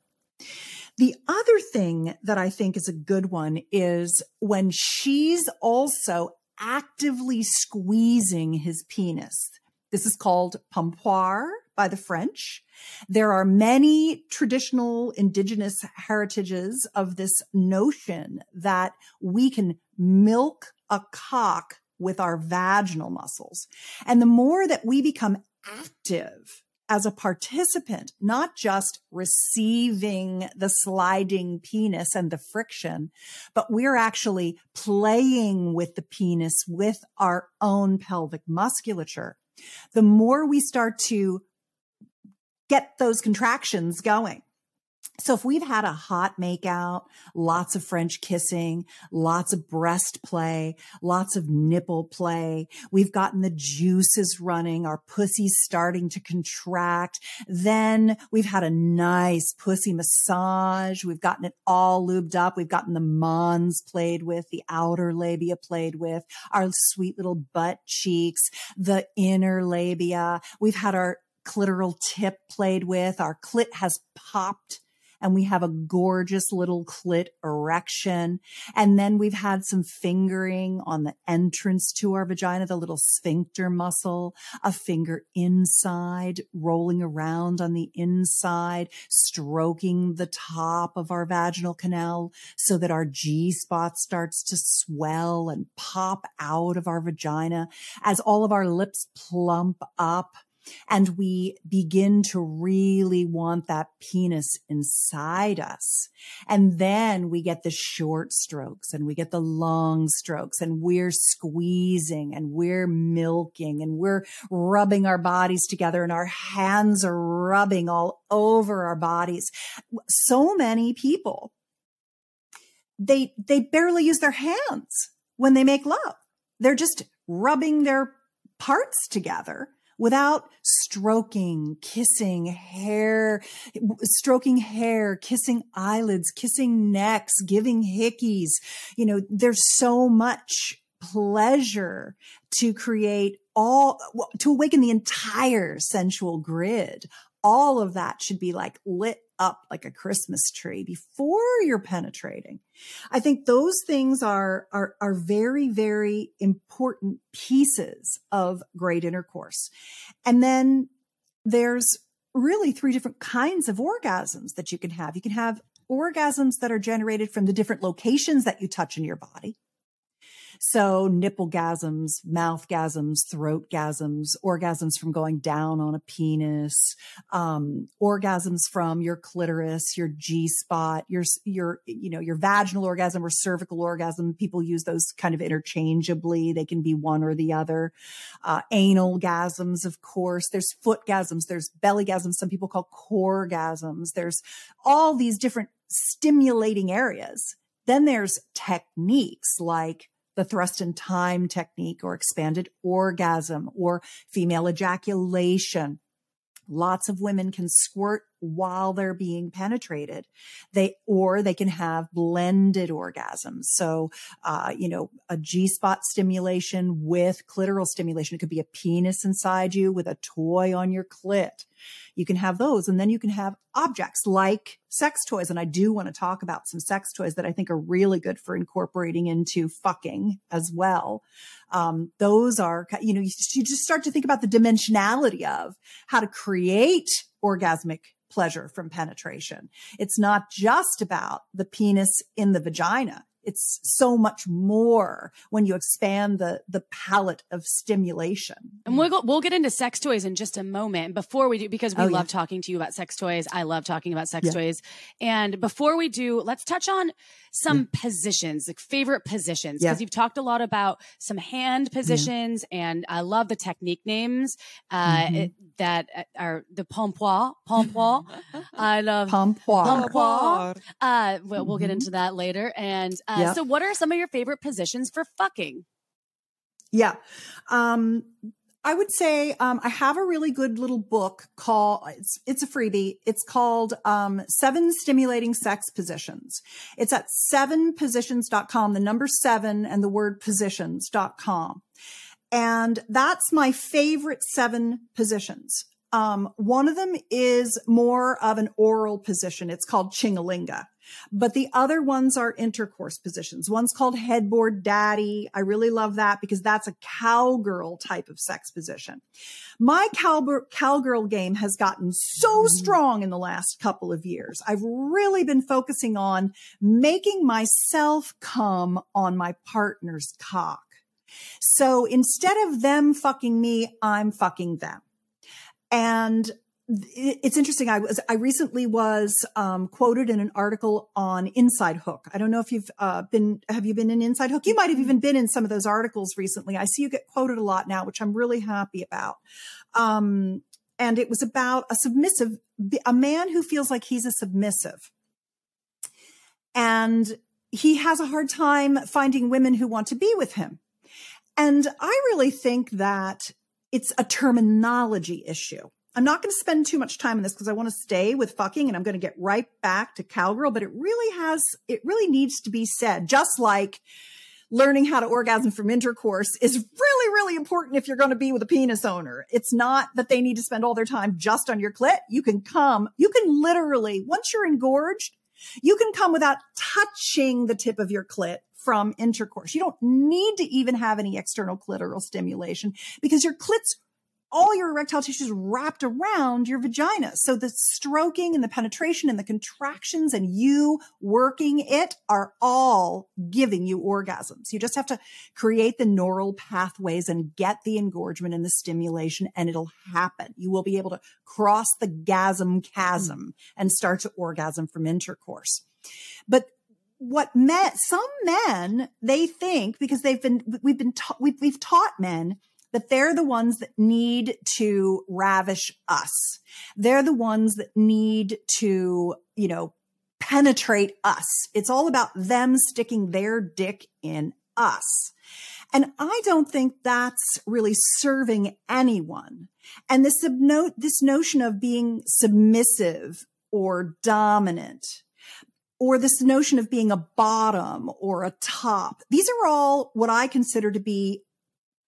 The other thing that I think is a good one is when she's also actively squeezing his penis. This is called pompoir by the French. There are many traditional indigenous heritages of this notion that we can milk a cock with our vaginal muscles. And the more that we become active as a participant, not just receiving the sliding penis and the friction, but we're actually playing with the penis with our own pelvic musculature. The more we start to get those contractions going, so if we've had a hot makeout, lots of French kissing, lots of breast play, lots of nipple play, we've gotten the juices running, our pussy's starting to contract. Then we've had a nice pussy massage. We've gotten it all lubed up. We've gotten the mons played with, the outer labia played with, our sweet little butt cheeks, the inner labia. We've had our clitoral tip played with. Our clit has popped and we have a gorgeous little clit erection. And then we've had some fingering on the entrance to our vagina, the little sphincter muscle, a finger inside, rolling around on the inside, stroking the top of our vaginal canal so that our G spot starts to swell and pop out of our vagina as all of our lips plump up and we begin to really want that penis inside us. And then we get the short strokes and we get the long strokes and we're squeezing and we're milking and we're rubbing our bodies together and our hands are rubbing all over our bodies. So many people, they, they barely use their hands when they make love. They're just rubbing their parts together without stroking, kissing hair, stroking hair, kissing eyelids, kissing necks, giving hickeys. You know, there's so much pleasure to create all, to awaken the entire sensual grid. All of that should be like lit up like a Christmas tree before you're penetrating. I think those things are, are, are very, very important pieces of great intercourse. And then there's really three different kinds of orgasms that you can have. You can have orgasms that are generated from the different locations that you touch in your body. So nipple gasms, mouth gasms, throat gasms, orgasms from going down on a penis, um, orgasms from your clitoris, your G spot, your, your, you know, your vaginal orgasm or cervical orgasm. People use those kind of interchangeably. They can be one or the other. Uh, anal gasms, of course. There's foot gasms. There's belly gasms. Some people call core gasms. There's all these different stimulating areas. Then there's techniques like the thrust and time technique or expanded orgasm or female ejaculation. Lots of women can squirt while they're being penetrated. They, or they can have blended orgasms. So, uh, you know, a G spot stimulation with clitoral stimulation. It could be a penis inside you with a toy on your clit. You can have those. And then you can have objects like sex toys. And I do want to talk about some sex toys that I think are really good for incorporating into fucking as well. Um, those are, you know, you, you just start to think about the dimensionality of how to create orgasmic pleasure from penetration. It's not just about the penis in the vagina. It's so much more when you expand the, the palette of stimulation. And we'll, go, we'll get into sex toys in just a moment. Before we do, because we Oh, love yeah. talking to you about sex toys. I love talking about sex Yeah. toys. And before we do, let's touch on some positions, like favorite positions, because Yeah. you've talked a lot about some hand positions and I love the technique names, uh, Mhm. it- that are the pompoir, pompoir. I love Pompoir. Pompoir. Uh, we'll, we'll get into that later. And uh, So, what are some of your favorite positions for fucking? Yeah. Um, I would say um, I have a really good little book called it's it's a freebie. It's called um, Seven Stimulating Sex Positions. It's at sevenpositions.com, the number seven and the word positions.com. And that's my favorite seven positions. Um, one of them is more of an oral position. It's called chingalinga. But the other ones are intercourse positions. One's called headboard daddy. I really love that because that's a cowgirl type of sex position. My cowgirl, cowgirl game has gotten so strong in the last couple of years. I've really been focusing on making myself come on my partner's cock. So instead of them fucking me, I'm fucking them. And it's interesting. I was, I recently was, um, quoted in an article on Inside Hook. I don't know if you've, uh, been, have you been in Inside Hook? You might have even been in some of those articles recently. I see you get quoted a lot now, which I'm really happy about. Um, and it was about a submissive, a man who feels like he's a submissive. And he has a hard time finding women who want to be with him. And I really think that it's a terminology issue. I'm not going to spend too much time on this because I want to stay with fucking and I'm going to get right back to cowgirl, but it really has, it really needs to be said, just like learning how to orgasm from intercourse is really, really important if you're going to be with a penis owner. It's not that they need to spend all their time just on your clit. You can come, you can literally, once you're engorged, you can come without touching the tip of your clit from intercourse. You don't need to even have any external clitoral stimulation because your clit's all your erectile tissue is wrapped around your vagina. So the stroking and the penetration and the contractions and you working it are all giving you orgasms. You just have to create the neural pathways and get the engorgement and the stimulation and it'll happen. You will be able to cross the gasm chasm hmm. and start to orgasm from intercourse. But what men, some men, they think because they've been, we've been taught, we've, we've taught men that they're the ones that need to ravish us. They're the ones that need to, you know, penetrate us. It's all about them sticking their dick in us. And I don't think that's really serving anyone. And this, this notion of being submissive or dominant or this notion of being a bottom or a top. These are all what I consider to be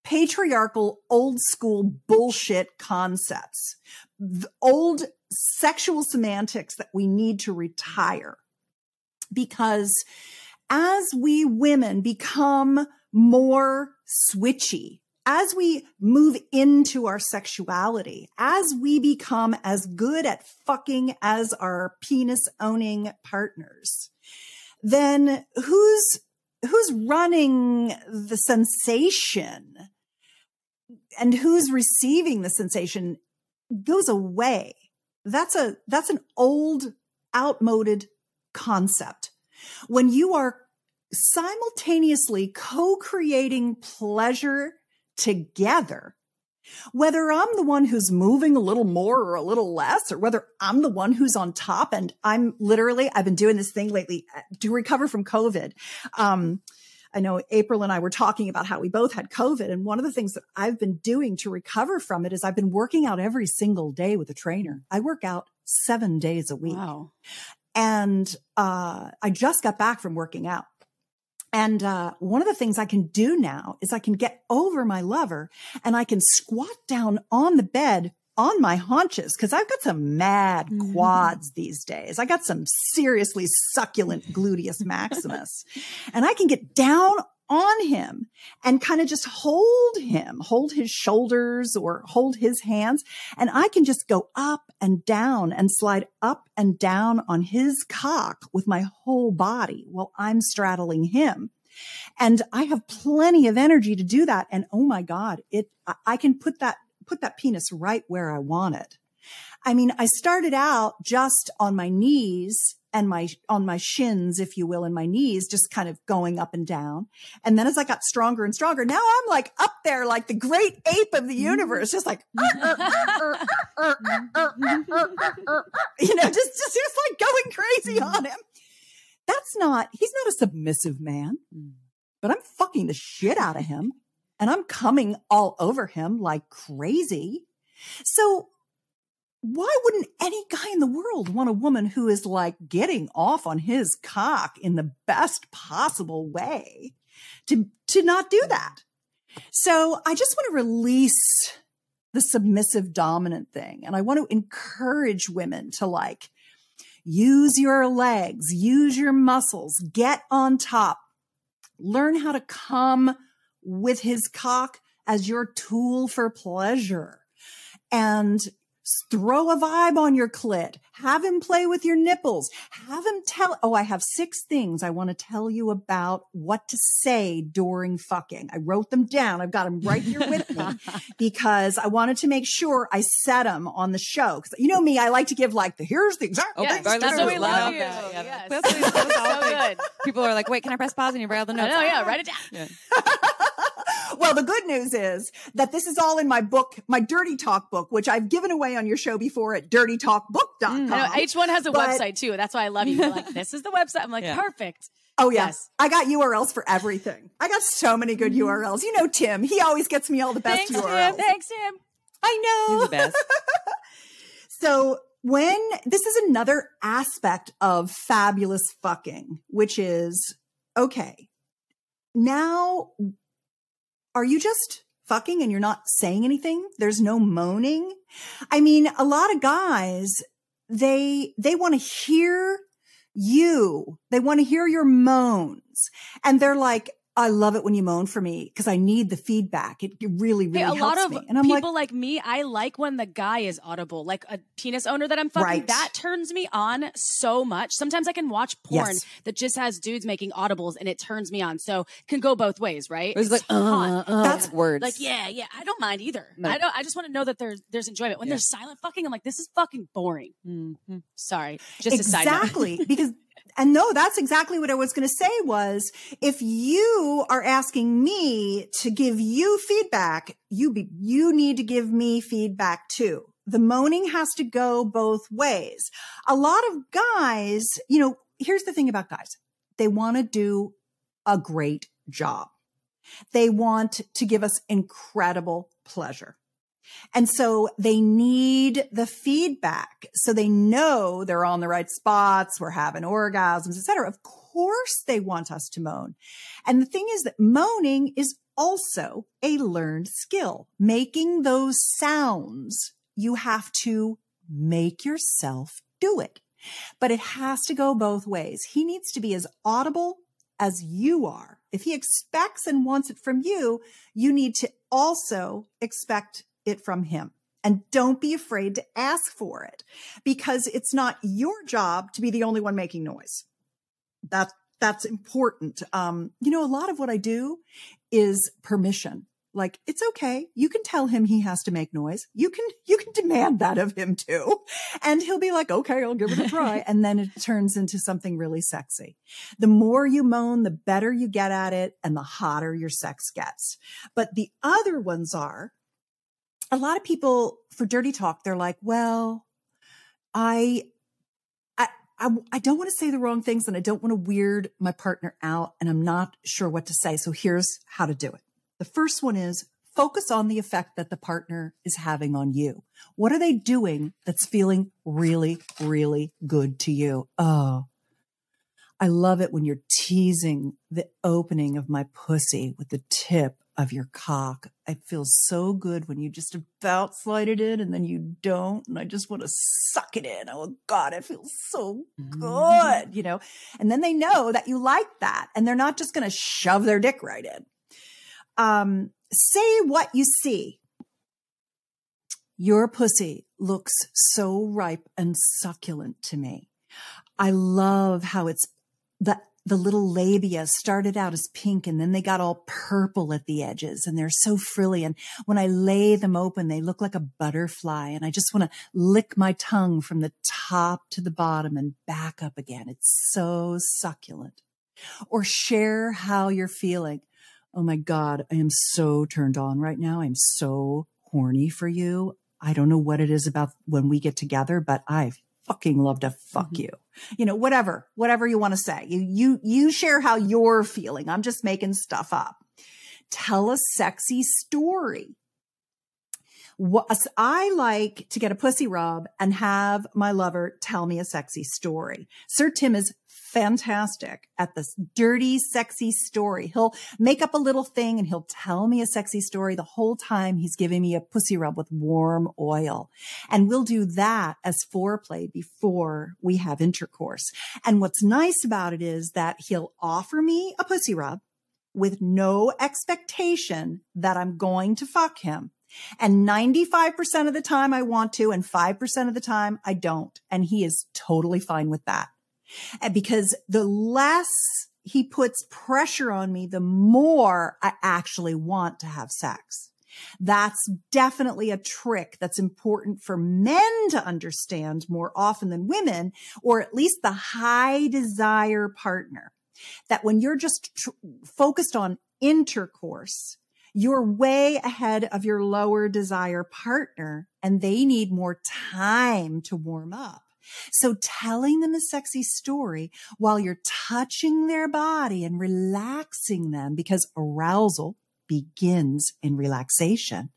patriarchal, old school bullshit concepts, the old sexual semantics that we need to retire. Because as we women become more switchy, as we move into our sexuality, as we become as good at fucking as our penis owning partners, then who's who's running the sensation and who's receiving the sensation goes away. That's a, that's an old, outmoded concept. When you are simultaneously co-creating pleasure together, whether I'm the one who's moving a little more or a little less, or whether I'm the one who's on top and I'm literally, I've been doing this thing lately uh, to recover from COVID. Um, I know April and I were talking about how we both had COVID. And one of the things that I've been doing to recover from it is I've been working out every single day with a trainer. I work out seven days a week. Wow. And, uh, I just got back from working out. And, uh, one of the things I can do now is I can get over my lover and I can squat down on the bed on my haunches because I've got some mad quads these days. I got some seriously succulent gluteus maximus and I can get down on him and kind of just hold him, hold his shoulders or hold his hands. And I can just go up and down and slide up and down on his cock with my whole body while I'm straddling him. And I have plenty of energy to do that. And oh my God, it, I can put that, put that penis right where I want it. I mean, I started out just on my knees and my on my shins if you will and my knees just kind of going up and down and then as i got stronger and stronger now i'm like up there like the great ape of the universe just like you know just just just like going crazy on him that's not he's not a submissive man but i'm fucking the shit out of him and i'm coming all over him like crazy so why wouldn't any guy in the world want a woman who is like getting off on his cock in the best possible way to, to not do mm. that? So I just want to release the submissive dominant thing. And I want to encourage women to like use your legs, use your muscles, get on top, learn how to come with his cock as your tool for pleasure. And throw a vibe on your clit. Have him play with your nipples. Have him tell, oh, I have six things I want to tell you about what to say during fucking. I wrote them down. I've got them right here with me because I wanted to make sure I set them on the show. Cause you know me, I like to give like the, here's the exact yes, That's what we love you. that. Yeah. Yes. That's that's so good. People are like, wait, can I press pause and you write all the notes? know, yeah, write it down. Yeah. Well, the good news is that this is all in my book, my Dirty Talk book, which I've given away on your show before at dirtytalkbook.com. I mm, know, each one has a But- website too. That's why I love you. You're like, this is the website. I'm like, Yeah. perfect. Oh yes. Yes. I got URLs for everything. I got so many good mm-hmm. URLs. You know Tim, he always gets me all the best Thanks, URLs. Tim. Thanks, Tim. I know. He's the best. So when this is another aspect of fabulous fucking, which is okay. Now, are you just fucking and you're not saying anything? There's no moaning. I mean, a lot of guys, they, they want to hear you. They want to hear your moans and they're like, I love it when you moan for me because I need the feedback. It, it really, really Hey, a helps lot of me. And I'm like, people like, me, I like when the guy is audible. Like a penis owner that I'm fucking, Right. that turns me on so much. Sometimes I can watch porn Yes. that just has dudes making audibles and it turns me on. So can go both ways, right? It's, was like, It's uh, uh, That's- words. Like, yeah, yeah. I don't mind either. No. I don't I just want to know that there's there's enjoyment. When Yeah. there's silent fucking, I'm like, this is fucking boring. Mhm. Sorry. Just a side note. exactly because and no that's exactly what i was going to say was if you are asking me to give you feedback you be you need to give me feedback too. The moaning has to go both ways. A lot of guys you know here's the thing about guys. They want to do a great job. They want to give us incredible pleasure and so they need the feedback. So they know they're on the right spots. We're having orgasms, et cetera. Of course they want us to moan. And the thing is that moaning is also a learned skill. Making those sounds, you have to make yourself do it. But it has to go both ways. He needs to be as audible as you are. If he expects and wants it from you, you need to also expect it from him. And don't be afraid to ask for it because it's not your job to be the only one making noise. That, that's important. Um, you know, a lot of what I do is permission. Like, it's okay. You can tell him he has to make noise. You can, you can demand that of him too. And he'll be like, okay, I'll give it a try. and then it turns into something really sexy. The more you moan, the better you get at it and the hotter your sex gets. But the other ones are a lot of people for dirty talk, they're like, well, I, I, I, don't want to say the wrong things and I don't want to weird my partner out and I'm not sure what to say. So here's how to do it. The first one is focus on the effect that the partner is having on you. What are they doing that's feeling really, really good to you? Oh, I love it when you're teasing the opening of my pussy with the tip of your cock. It feels so good when you just about slide it in and then you don't. And I just want to suck it in. Oh God, it feels so Mm-hmm. good, you know? And then they know that you like that and they're not just going to shove their dick right in. Um, say what you see. Your pussy looks so ripe and succulent to me. I love how it's the the little labia started out as pink and then they got all purple at the edges and they're so frilly. And when I lay them open, they look like a butterfly. And I just want to lick my tongue from the top to the bottom and back up again. It's so succulent. Or share how you're feeling. Oh my God, I am so turned on right now. I'm so horny for you. I don't know what it is about when we get together, but I fucking love to fuck Mhm. you. You know, whatever, whatever you want to say. You, you, you share how you're feeling. I'm just making stuff up. Tell a sexy story. What I like to get a pussy rub and have my lover tell me a sexy story. Sir Tim is fantastic at this dirty, sexy story. He'll make up a little thing and he'll tell me a sexy story the whole time he's giving me a pussy rub with warm oil. And we'll do that as foreplay before we have intercourse. And what's nice about it is that he'll offer me a pussy rub with no expectation that I'm going to fuck him. And 95% of the time I want to, and 5% of the time I don't. And he is totally fine with that. And because the less he puts pressure on me, the more I actually want to have sex. That's definitely a trick that's important for men to understand more often than women, or at least the high desire partner. That when you're just tr- focused on intercourse, you're way ahead of your lower desire partner and they need more time to warm up. So telling them a sexy story while you're touching their body and relaxing them because arousal begins in relaxation.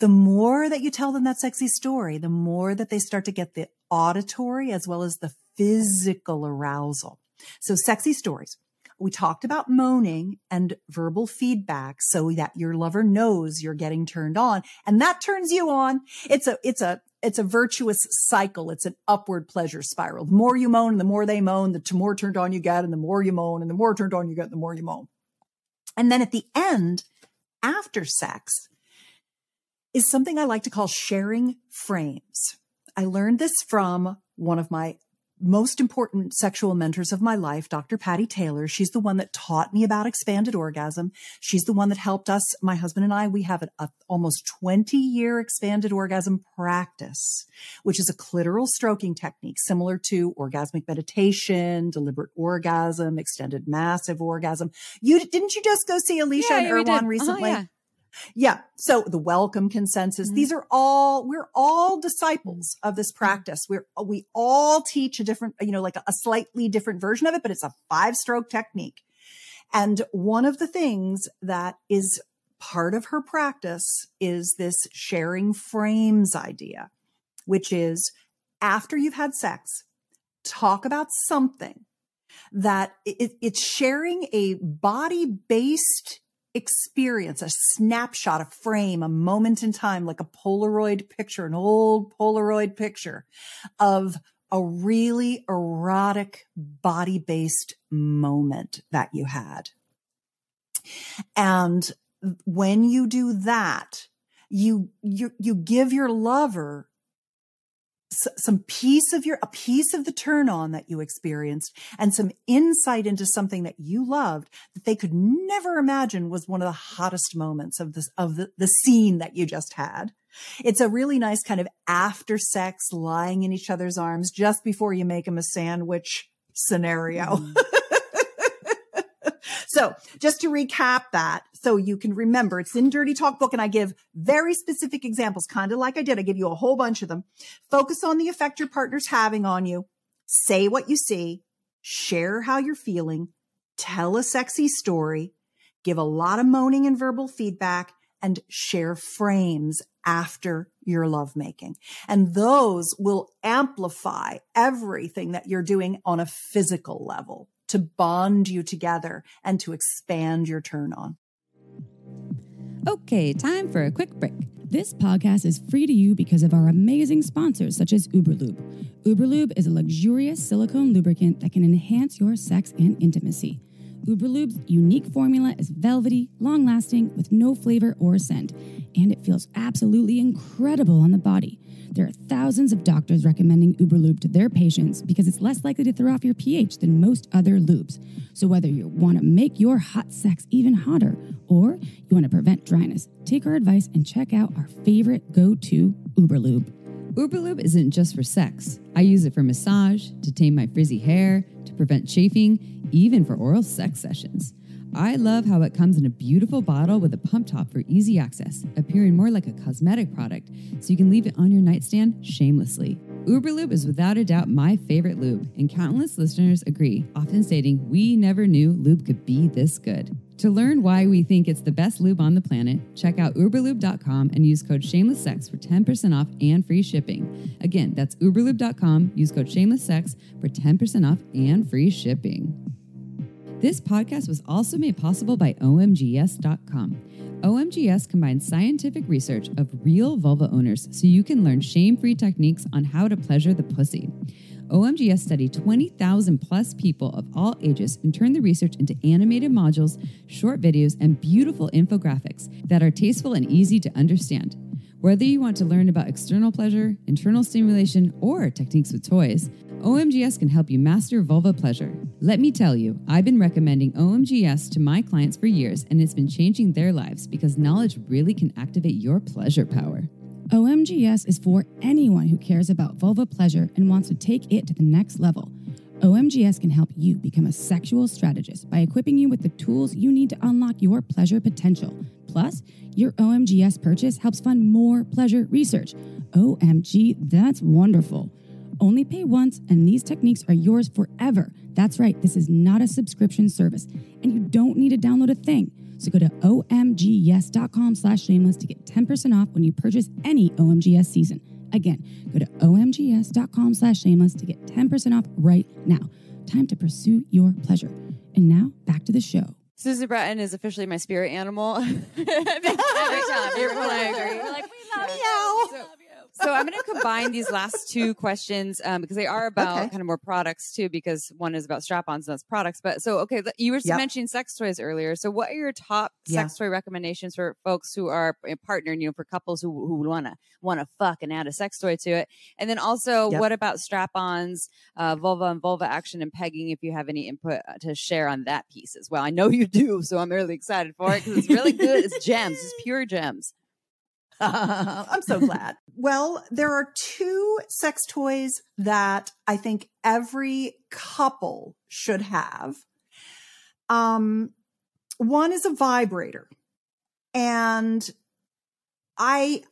The more that you tell them that sexy story, the more that they start to get the auditory as well as the physical arousal. So sexy stories. We talked about moaning and verbal feedback so that your lover knows you're getting turned on and that turns you on. It's a, it's a, it's a virtuous cycle. It's an upward pleasure spiral. The more you moan the more they moan, the more turned on you get and the more you moan and the more turned on you get, the more you moan. And then at the end, after sex is something I like to call sharing frames. I learned this from one of my most important sexual mentors of my life, Dr. Patty Taylor. She's the one that taught me about expanded orgasm. She's the one that helped us, my husband and I, we have an a almost 20 year expanded orgasm practice, which is a clitoral stroking technique similar to orgasmic meditation, deliberate orgasm, extended massive orgasm. You didn't you just go see Alicia Yeah, and yeah, we did. Erwan Uh-huh, recently? yeah. Yeah. So the welcome consensus, Mhm. these are all, we're all disciples of this practice. We're, we all teach a different, you know, like a, a slightly different version of it, but it's a five stroke technique. And one of the things that is part of her practice is this sharing frames idea, which is after you've had sex, talk about something that it, it's sharing a body based experience, a snapshot, a frame, a moment in time, like a Polaroid picture, an old Polaroid picture of a really erotic body based moment that you had. And when you do that, you, you, you give your lover some piece of your, a piece of the turn on that you experienced and some insight into something that you loved that they could never imagine was one of the hottest moments of this, of the, the scene that you just had. It's a really nice kind of after sex lying in each other's arms just before you make them a sandwich scenario. Mm-hmm. So just to recap that, so you can remember, it's in Dirty Talk book and I give very specific examples, kind of like I did. I give you a whole bunch of them. Focus on the effect your partner's having on you. Say what you see, share how you're feeling, tell a sexy story, give a lot of moaning and verbal feedback and share frames after your lovemaking. And those will amplify everything that you're doing on a physical level to bond you together and to expand your turn on. Okay, time for a quick break. This podcast is free to you because of our amazing sponsors such as Uberlube. Uberlube is a luxurious silicone lubricant that can enhance your sex and intimacy. Uberlube's unique formula is velvety, long lasting, with no flavor or scent, and it feels absolutely incredible on the body. There are thousands of doctors recommending Uberlube to their patients because it's less likely to throw off your pH than most other lubes. So whether you want to make your hot sex even hotter or you want to prevent dryness, take our advice and check out our favorite go-to Uberlube. Uberlube isn't just for sex. I use it for massage, to tame my frizzy hair, to prevent chafing, even for oral sex sessions. I love how it comes in a beautiful bottle with a pump top for easy access, appearing more like a cosmetic product, so you can leave it on your nightstand shamelessly. Uberlube is without a doubt my favorite lube, and countless listeners agree, often stating, We never knew lube could be this good. To learn why we think it's the best lube on the planet, check out uberlube.com and use code shamelesssex for 10% off and free shipping. Again, that's uberlube.com, use code shamelesssex for 10% off and free shipping. This podcast was also made possible by OMGYes.com. OMGYes combines scientific research of real vulva owners so you can learn shame free techniques on how to pleasure the pussy. OMGYes studied 20,000 plus people of all ages and turned the research into animated modules, short videos, and beautiful infographics that are tasteful and easy to understand. Whether you want to learn about external pleasure, internal stimulation, or techniques with toys, OMGYes can help you master vulva pleasure. Let me tell you, I've been recommending OMGYes to my clients for years, and it's been changing their lives because knowledge really can activate your pleasure power. OMGYes is for anyone who cares about vulva pleasure and wants to take it to the next level. OMGYes can help you become a sexual strategist by equipping you with the tools you need to unlock your pleasure potential. Plus, your OMGYes purchase helps fund more pleasure research. OMG, that's wonderful. Only pay once, and these techniques are yours forever. That's right, this is not a subscription service, and you don't need to download a thing. So go to omgyes.com slash shameless to get 10% off when you purchase any OMGYes season. Again, go to omgyes.com slash shameless to get 10% off right now. Time to pursue your pleasure. And now back to the show. Susan Bratton is officially my spirit animal. Every time, everyone I agree. We're like, we love Meow. you. So- so I'm going to combine these last two questions um, because they are about Okay. kind of more products too. Because one is about strap-ons, and that's products. But so okay, you were Yep. mentioning sex toys earlier. So what are your top Yeah. sex toy recommendations for folks who are uh, partnering? You know, for couples who who want to want to fuck and add a sex toy to it. And then also, Yep. what about strap-ons, uh, vulva and vulva action and pegging? If you have any input uh, to share on that piece as well, I know you do. So I'm really excited for it because it's really good. It's gems. It's pure gems. I'm so glad. Well, there are two sex toys that I think every couple should have. Um, one is a vibrator, and I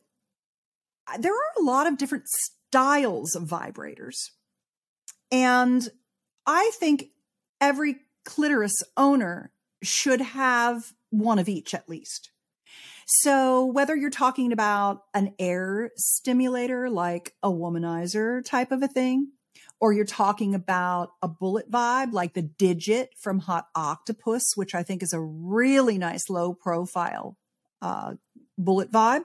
there are a lot of different styles of vibrators, and I think every clitoris owner should have one of each at least. So whether you're talking about an air stimulator like a womanizer type of a thing, or you're talking about a bullet vibe like the Digit from Hot Octopus, which I think is a really nice low profile uh, bullet vibe.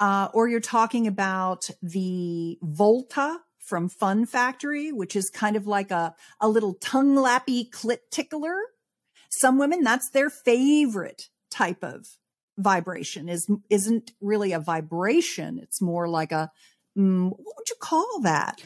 Uh, or you're talking about the Volta from Fun Factory, which is kind of like a, a little tongue lappy clit tickler. Some women, that's their favorite type of vibration is isn't really a vibration it's more like a mm, what would you call that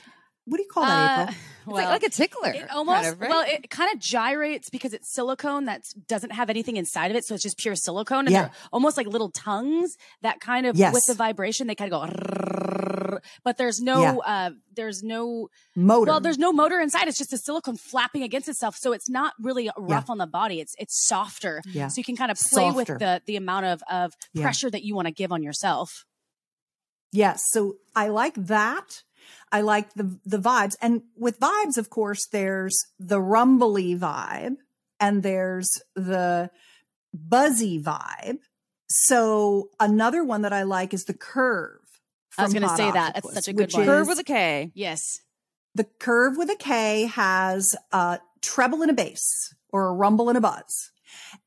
what do you call that Uh, april It's like, like a tickler. It almost kind of, right? well, it kind of gyrates because it's silicone that doesn't have anything inside of it, so it's just pure silicone, and Yeah. they're almost like little tongues that kind of Yes. with the vibration they kind of go. But there's no, Yeah. uh, there's no, motor well, there's no motor inside. It's just a silicone flapping against itself, so it's not really rough on the body. It's it's softer, Yeah. so you can kind of play with the the amount of of Yeah. pressure that you want to give on yourself. yes so i like that i like the the vibes and with vibes of course there's the rumbly vibe and there's the buzzy vibe so another one that i like is the curve I was gonna Hot say that. That's such a good which one. Curve is- with a K. Yes. the curve with a K has a treble and a bass or a rumble and a buzz.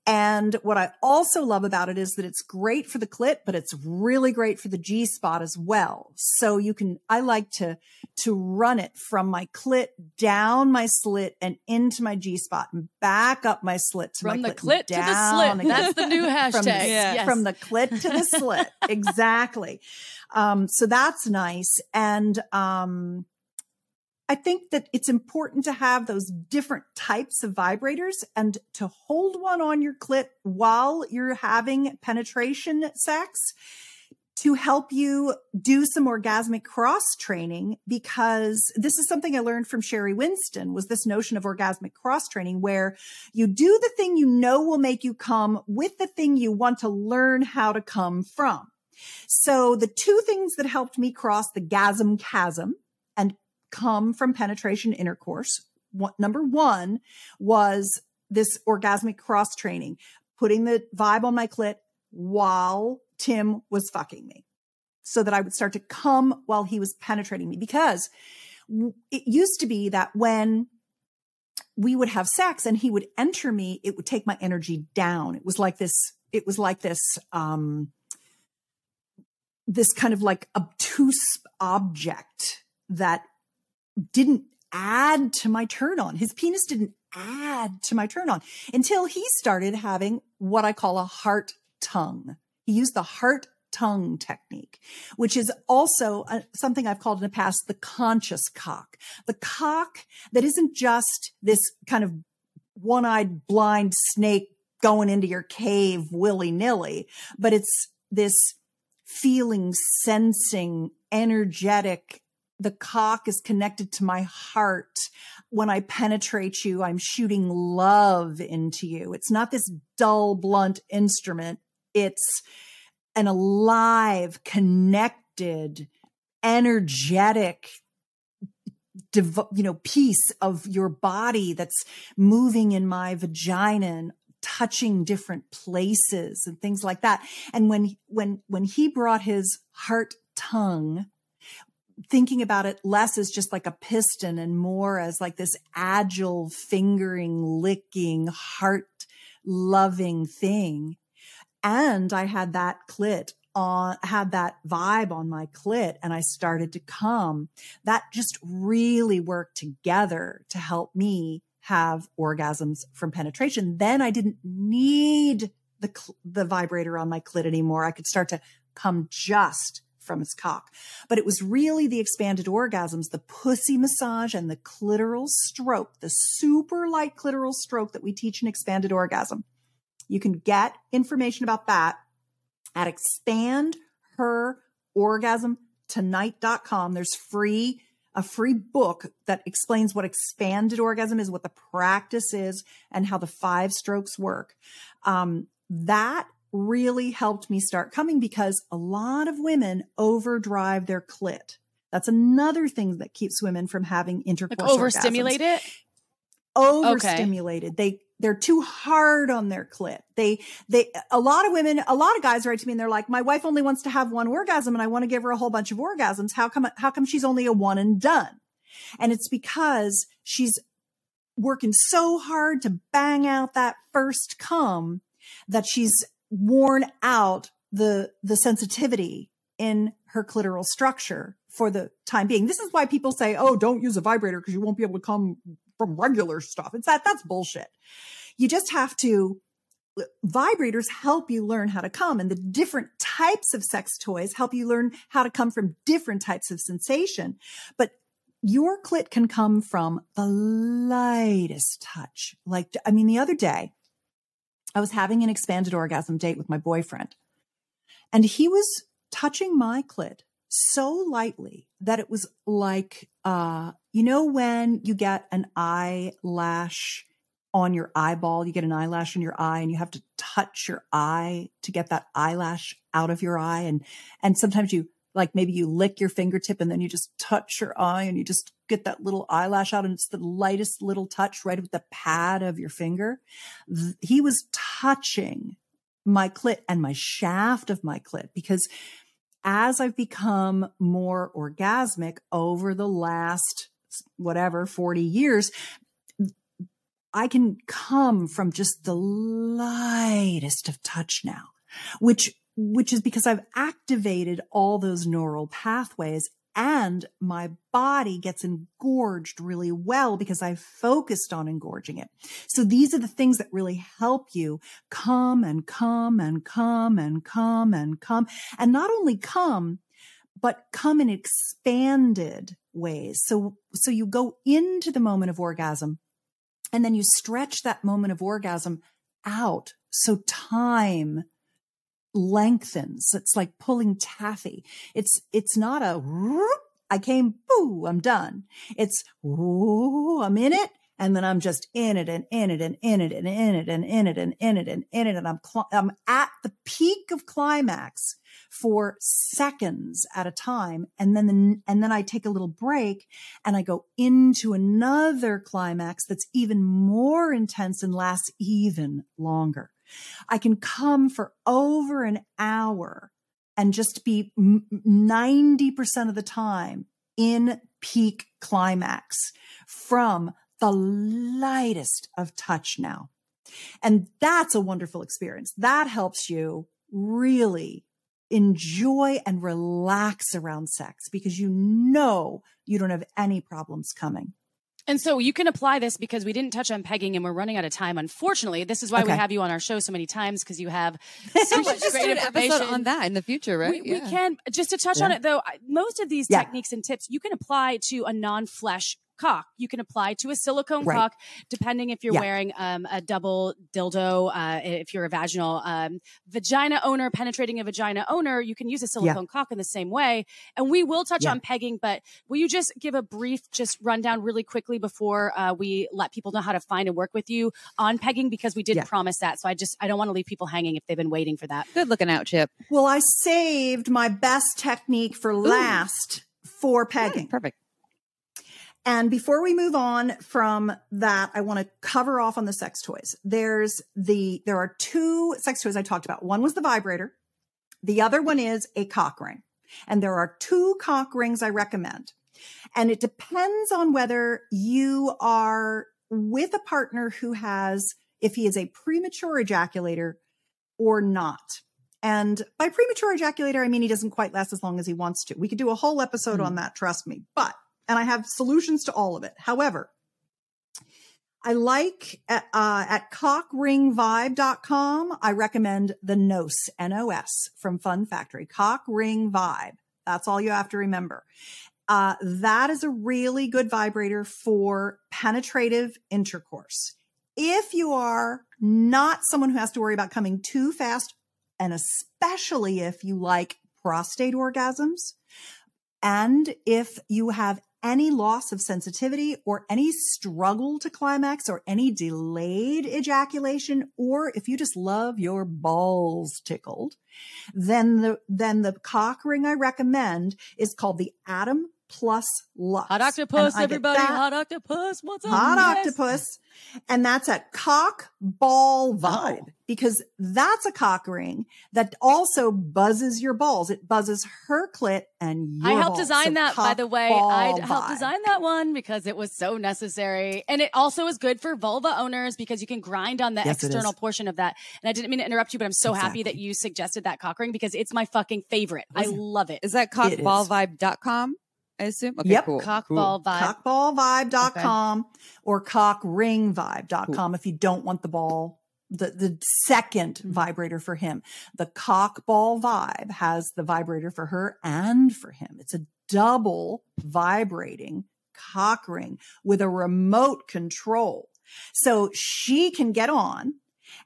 And what I also love about it is that it's great for the clit, but it's really great for the G spot as well. So you can, I like to, to run it from my clit down my slit and into my G spot and back up my slit to From my the clit, clit to the slit. That's the new hashtag. From the, Yes. from the clit to the slit. exactly. Um, so that's nice. And, um, I think that it's important to have those different types of vibrators and to hold one on your clit while you're having penetration sex to help you do some orgasmic cross training because this is something I learned from Sheri Winston was this notion of orgasmic cross training where you do the thing you know will make you come with the thing you want to learn how to come from. So the two things that helped me cross the gasm chasm come from penetration intercourse. Number one was this orgasmic cross training, putting the vibe on my clit while Tim was fucking me so that I would start to come while he was penetrating me because it used to be that when we would have sex and he would enter me, it would take my energy down. It was like this, it was like this, um, this kind of like obtuse object that didn't add to my turn on. His penis didn't add to my turn on until he started having what I call a heart tongue. He used the heart tongue technique, which is also uh, something I've called in the past the conscious cock. The cock that isn't just this kind of one eyed blind snake going into your cave willy nilly, but it's this feeling, sensing, energetic. The cock is connected to my heart. When I penetrate you, I'm shooting love into you. It's not this dull, blunt instrument. It's an alive, connected, energetic, you know, piece of your body that's moving in my vagina and touching different places and things like that. And when, when, when he brought his heart tongue, thinking about it less as just like a piston and more as like this agile fingering, licking, heart loving thing. And I had that clit on, had that vibe on my clit and I started to come. That just really worked together to help me have orgasms from penetration. Then I didn't need the, the vibrator on my clit anymore. I could start to come just from his cock. But it was really the expanded orgasms, the pussy massage and the clitoral stroke, the super light clitoral stroke that we teach in expanded orgasm. You can get information about that at expandherorgasmtonight.com. There's free a free book that explains what expanded orgasm is, what the practice is, and how the five strokes work. Um, that really helped me start coming because a lot of women overdrive their clit. That's another thing that keeps women from having Like intercourse. overstimulate orgasms. it. Overstimulated. They they're too hard on their clit. They they a lot of women, a lot of guys write to me and they're like, my wife only wants to have one orgasm and I want to give her a whole bunch of orgasms. How come how come she's only a one and done? And it's because she's working so hard to bang out that first cum that she's worn out the the sensitivity in her clitoral structure for the time being. This is why people say, "Oh, don't use a vibrator because you won't be able to come from regular stuff." It's that that's bullshit. You just have to vibrators help you learn how to come and the different types of sex toys help you learn how to come from different types of sensation. But your clit can come from the lightest touch. Like, I mean, the other day I was having an expanded orgasm date with my boyfriend and he was touching my clit so lightly that it was like, uh, you know, when you get an eyelash on your eyeball, you get an eyelash in your eye and you have to touch your eye to get that eyelash out of your eye. And, and sometimes you like maybe you lick your fingertip and then you just touch your eye and you just get that little eyelash out and it's the lightest little touch right with the pad of your finger. He was touching my clit and my shaft of my clit because as I've become more orgasmic over the last whatever 40 years, I can come from just the lightest of touch now, which, which is because I've activated all those neural pathways and my body gets engorged really well because I focused on engorging it. So these are the things that really help you come and come and come and come and come and not only come, but come in expanded ways. So, so you go into the moment of orgasm and then you stretch that moment of orgasm out. So time lengthens. It's like pulling taffy. It's, it's not a, I came, boo, I'm done. It's, ooh, I'm in it. And then I'm just in it and in it and in it and in it and in it and in it and in it. And I'm, cl- I'm at the peak of climax for seconds at a time. And then, the, and then I take a little break and I go into another climax that's even more intense and lasts even longer. I can come for over an hour and just be 90% of the time in peak climax from the lightest of touch now. And that's a wonderful experience. That helps you really enjoy and relax around sex because you know you don't have any problems coming. And so you can apply this because we didn't touch on pegging and we're running out of time. Unfortunately, this is why okay. we have you on our show so many times because you have so much great information on that in the future, right? We, yeah. we can just to touch yeah. on it though. Most of these yeah. techniques and tips you can apply to a non-flesh cock. You can apply to a silicone right. cock, depending if you're yeah. wearing um, a double dildo. Uh, if you're a vaginal um, vagina owner penetrating a vagina owner, you can use a silicone yeah. cock in the same way. And we will touch yeah. on pegging, but will you just give a brief, just rundown really quickly before uh, we let people know how to find and work with you on pegging? Because we did promise that. So I just, I don't want to leave people hanging if they've been waiting for that. Good looking out, Chip. Well, I saved my best technique for last Ooh. for pegging. perfect. And before we move on from that, I want to cover off on the sex toys. There's the, there are two sex toys I talked about. One was the vibrator. The other one is a cock ring. And there are two cock rings I recommend. And it depends on whether you are with a partner who has, if he is a premature ejaculator or not. And by premature ejaculator, I mean he doesn't quite last as long as he wants to. We could do a whole episode mm. on that, trust me. But and I have solutions to all of it. However, I like at, uh, at cockringvibe.com. I recommend the NOS, N-O-S from Fun Factory, Cock Ring Vibe. That's all you have to remember. Uh, that is a really good vibrator for penetrative intercourse. If you are not someone who has to worry about coming too fast, and especially if you like prostate orgasms, and if you have any loss of sensitivity or any struggle to climax or any delayed ejaculation, or if you just love your balls tickled, then the, then the cock ring I recommend is called the Atom plus Lux. Hot octopus, everybody. Hot octopus. What's up? Hot yes. octopus. And that's a cock ball vibe oh. because that's a cock ring that also buzzes your balls. It buzzes her clit and I helped balls. design so that, by the way. I helped design that one because it was so necessary. And it also is good for vulva owners because you can grind on the yes, external portion of that. And I didn't mean to interrupt you, but I'm so exactly. happy that you suggested that cock ring because it's my fucking favorite. Listen, I love it. Is that cockballvibe.com? I assume. Okay, yep. Cool. Cockball cool. vibe. Cockballvibe.com okay. or cockringvibe.com cool. if you don't want the ball, the, the 2nd mm-hmm. vibrator for him. The cockball vibe has the vibrator for her and for him. It's a double vibrating cock ring with a remote control. So she can get on.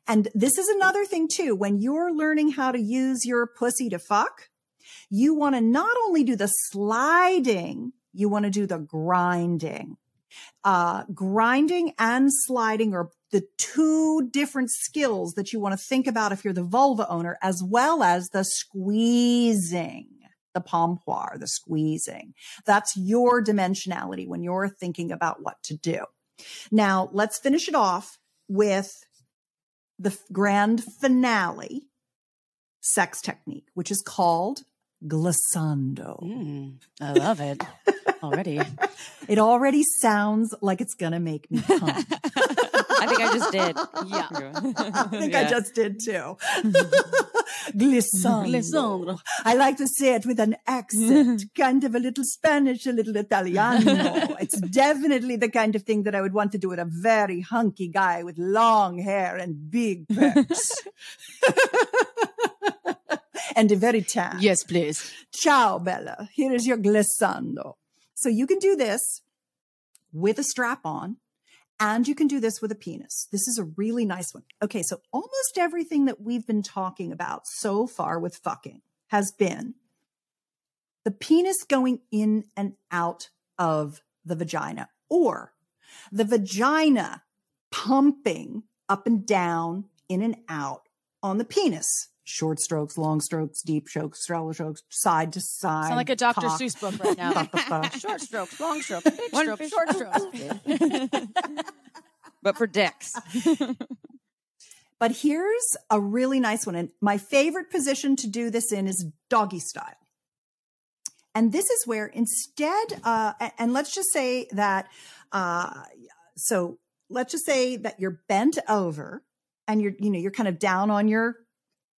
And this is another thing too. When you're learning how to use your pussy to fuck, you want to not only do the sliding, you want to do the grinding. Uh, grinding and sliding are the two different skills that you want to think about if you're the vulva owner, as well as the squeezing, the pompoir, the squeezing. That's your dimensionality when you're thinking about what to do. Now let's finish it off with the grand finale sex technique, which is called glissando. Mm, I love it already. it already sounds like it's going to make me come. I think I just did. Yeah. I think I just did too. Glissando. Glissando. I like to say it with an accent, kind of a little Spanish, a little Italiano. it's definitely the kind of thing that I would want to do with a very hunky guy with long hair and big pecs. And a very tan. Yes, please. Ciao, Bella. Here is your glissando. So you can do this with a strap on and you can do this with a penis. This is a really nice one. Okay. So almost everything that we've been talking about so far with fucking has been the penis going in and out of the vagina or the vagina pumping up and down, in and out on the penis. Short strokes, long strokes, deep strokes, shallow strokes, side to side. Sound like a Dr. cock. Seuss book right now. short strokes, long strokes, big strokes, short strokes. but for dicks. But here's a really nice one. And my favorite position to do this in is doggy style. And this is where instead, uh, and let's just say that, uh, so let's just say that you're bent over and you're, you know, you're kind of down on your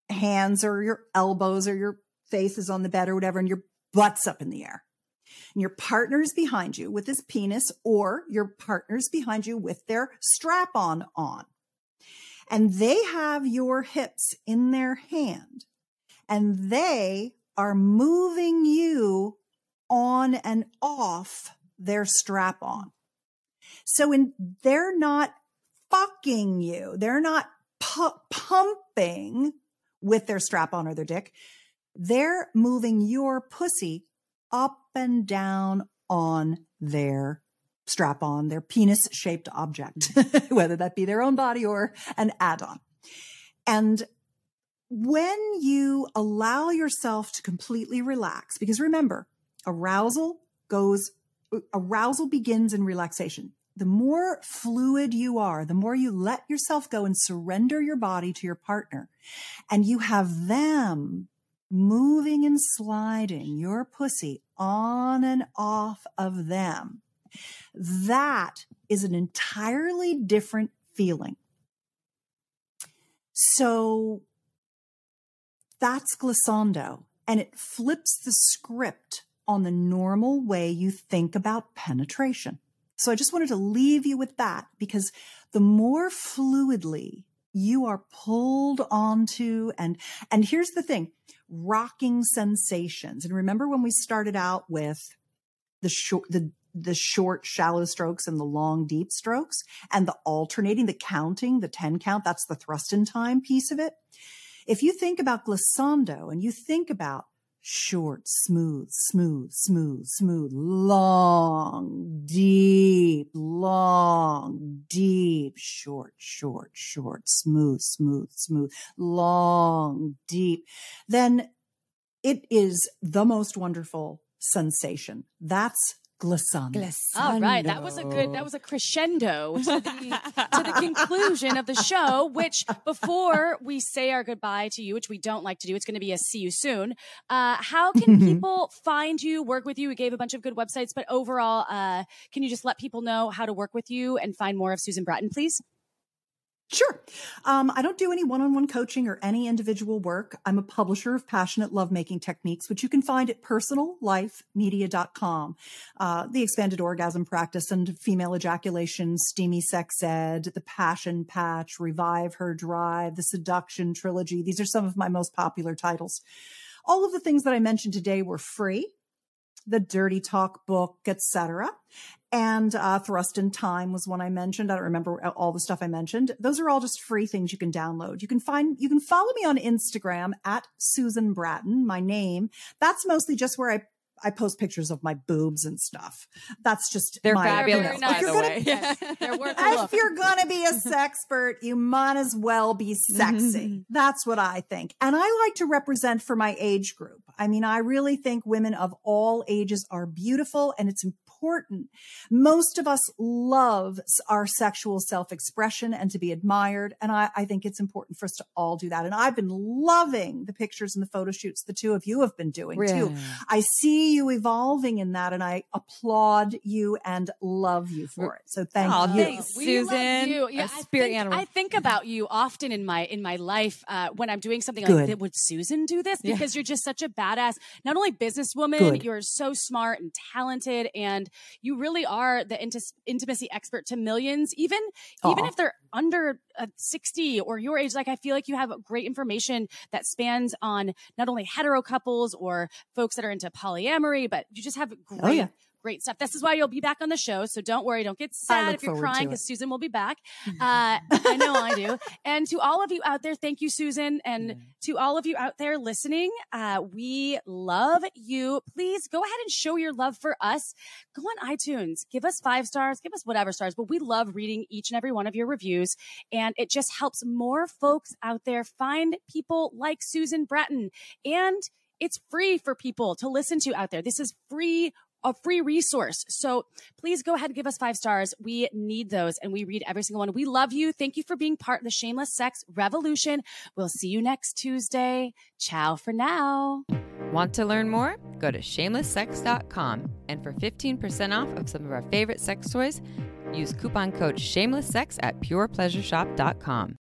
hands or your elbows or your face is on the bed or whatever, and your butt's up in the air. And your partner's behind you with his penis, or your partner's behind you with their strap on on. And they have your hips in their hand and they are moving you on and off their strap on. So in, they're not fucking you. They're not pu- pumping with their strap on or their dick. They're moving your pussy up and down on their strap on, their penis shaped object, whether that be their own body or an add on. And when you allow yourself to completely relax, because remember, arousal goes, arousal begins in relaxation. The more fluid you are, the more you let yourself go and surrender your body to your partner, and you have them moving and sliding your pussy on and off of them. That is an entirely different feeling. So that's glissando, and it flips the script on the normal way you think about penetration. So I just wanted to leave you with that because the more fluidly you are pulled onto and and here's the thing rocking sensations. And remember when we started out with the short the the short shallow strokes and the long deep strokes and the alternating the counting the 10 count that's the thrust in time piece of it? If you think about glissando and you think about short, smooth, smooth, smooth, smooth, long, deep, long, deep, short, short, short, smooth, smooth, smooth, long, deep, then it is the most wonderful sensation. That's glissando. All right, that was a good. That was a crescendo to the, to the conclusion of the show. Which before we say our goodbye to you, which we don't like to do, it's going to be a see you soon. Uh, how can people find you, work with you? We gave a bunch of good websites, but overall, uh, can you just let people know how to work with you and find more of Susan Bratton, please? Sure. Um, I don't do any one on one coaching or any individual work. I'm a publisher of passionate lovemaking techniques, which you can find at personallifemedia.com. Uh, the expanded orgasm practice and female ejaculation, steamy sex ed, the passion patch, revive her drive, the seduction trilogy. These are some of my most popular titles. All of the things that I mentioned today were free the Dirty Talk book, etc. And uh, Thrust in Time was one I mentioned. I don't remember all the stuff I mentioned. Those are all just free things you can download. You can find, you can follow me on Instagram at Susan Bratton, my name. That's mostly just where I I post pictures of my boobs and stuff. That's just They're my, fabulous, you know, by if you're gonna- way. Yes, they're worth a look. if you're going to be a sexpert, you might as well be sexy. Mm-hmm. That's what I think. And I like to represent for my age group. I mean, I really think women of all ages are beautiful and it's important important. Most of us love our sexual self-expression and to be admired. And I, I think it's important for us to all do that. And I've been loving the pictures and the photo shoots the two of you have been doing yeah. too. I see you evolving in that and I applaud you and love you for it. So thank oh, you. Thanks, Susan. You. Yeah, spirit I think, animal. I think about you often in my in my life uh, when I'm doing something Good. like would Susan do this? Because yeah. you're just such a badass, not only businesswoman, Good. you're so smart and talented and you really are the int- intimacy expert to millions, even Aww. even if they're under uh, 60 or your age. Like I feel like you have great information that spans on not only hetero couples or folks that are into polyamory, but you just have great oh, yeah great stuff. This is why you'll be back on the show. So don't worry. Don't get sad if you're crying because Susan will be back. Uh, I know I do. And to all of you out there, thank you, Susan. And mm. to all of you out there listening, uh, we love you. Please go ahead and show your love for us. Go on iTunes, give us five stars, give us whatever stars, but we love reading each and every one of your reviews. And it just helps more folks out there find people like Susan Bratton. And it's free for people to listen to out there. This is free a free resource. So please go ahead and give us five stars. We need those and we read every single one. We love you. Thank you for being part of the Shameless Sex Revolution. We'll see you next Tuesday. Ciao for now. Want to learn more? Go to shamelesssex.com and for 15% off of some of our favorite sex toys, use coupon code shamelesssex at purepleasureshop.com.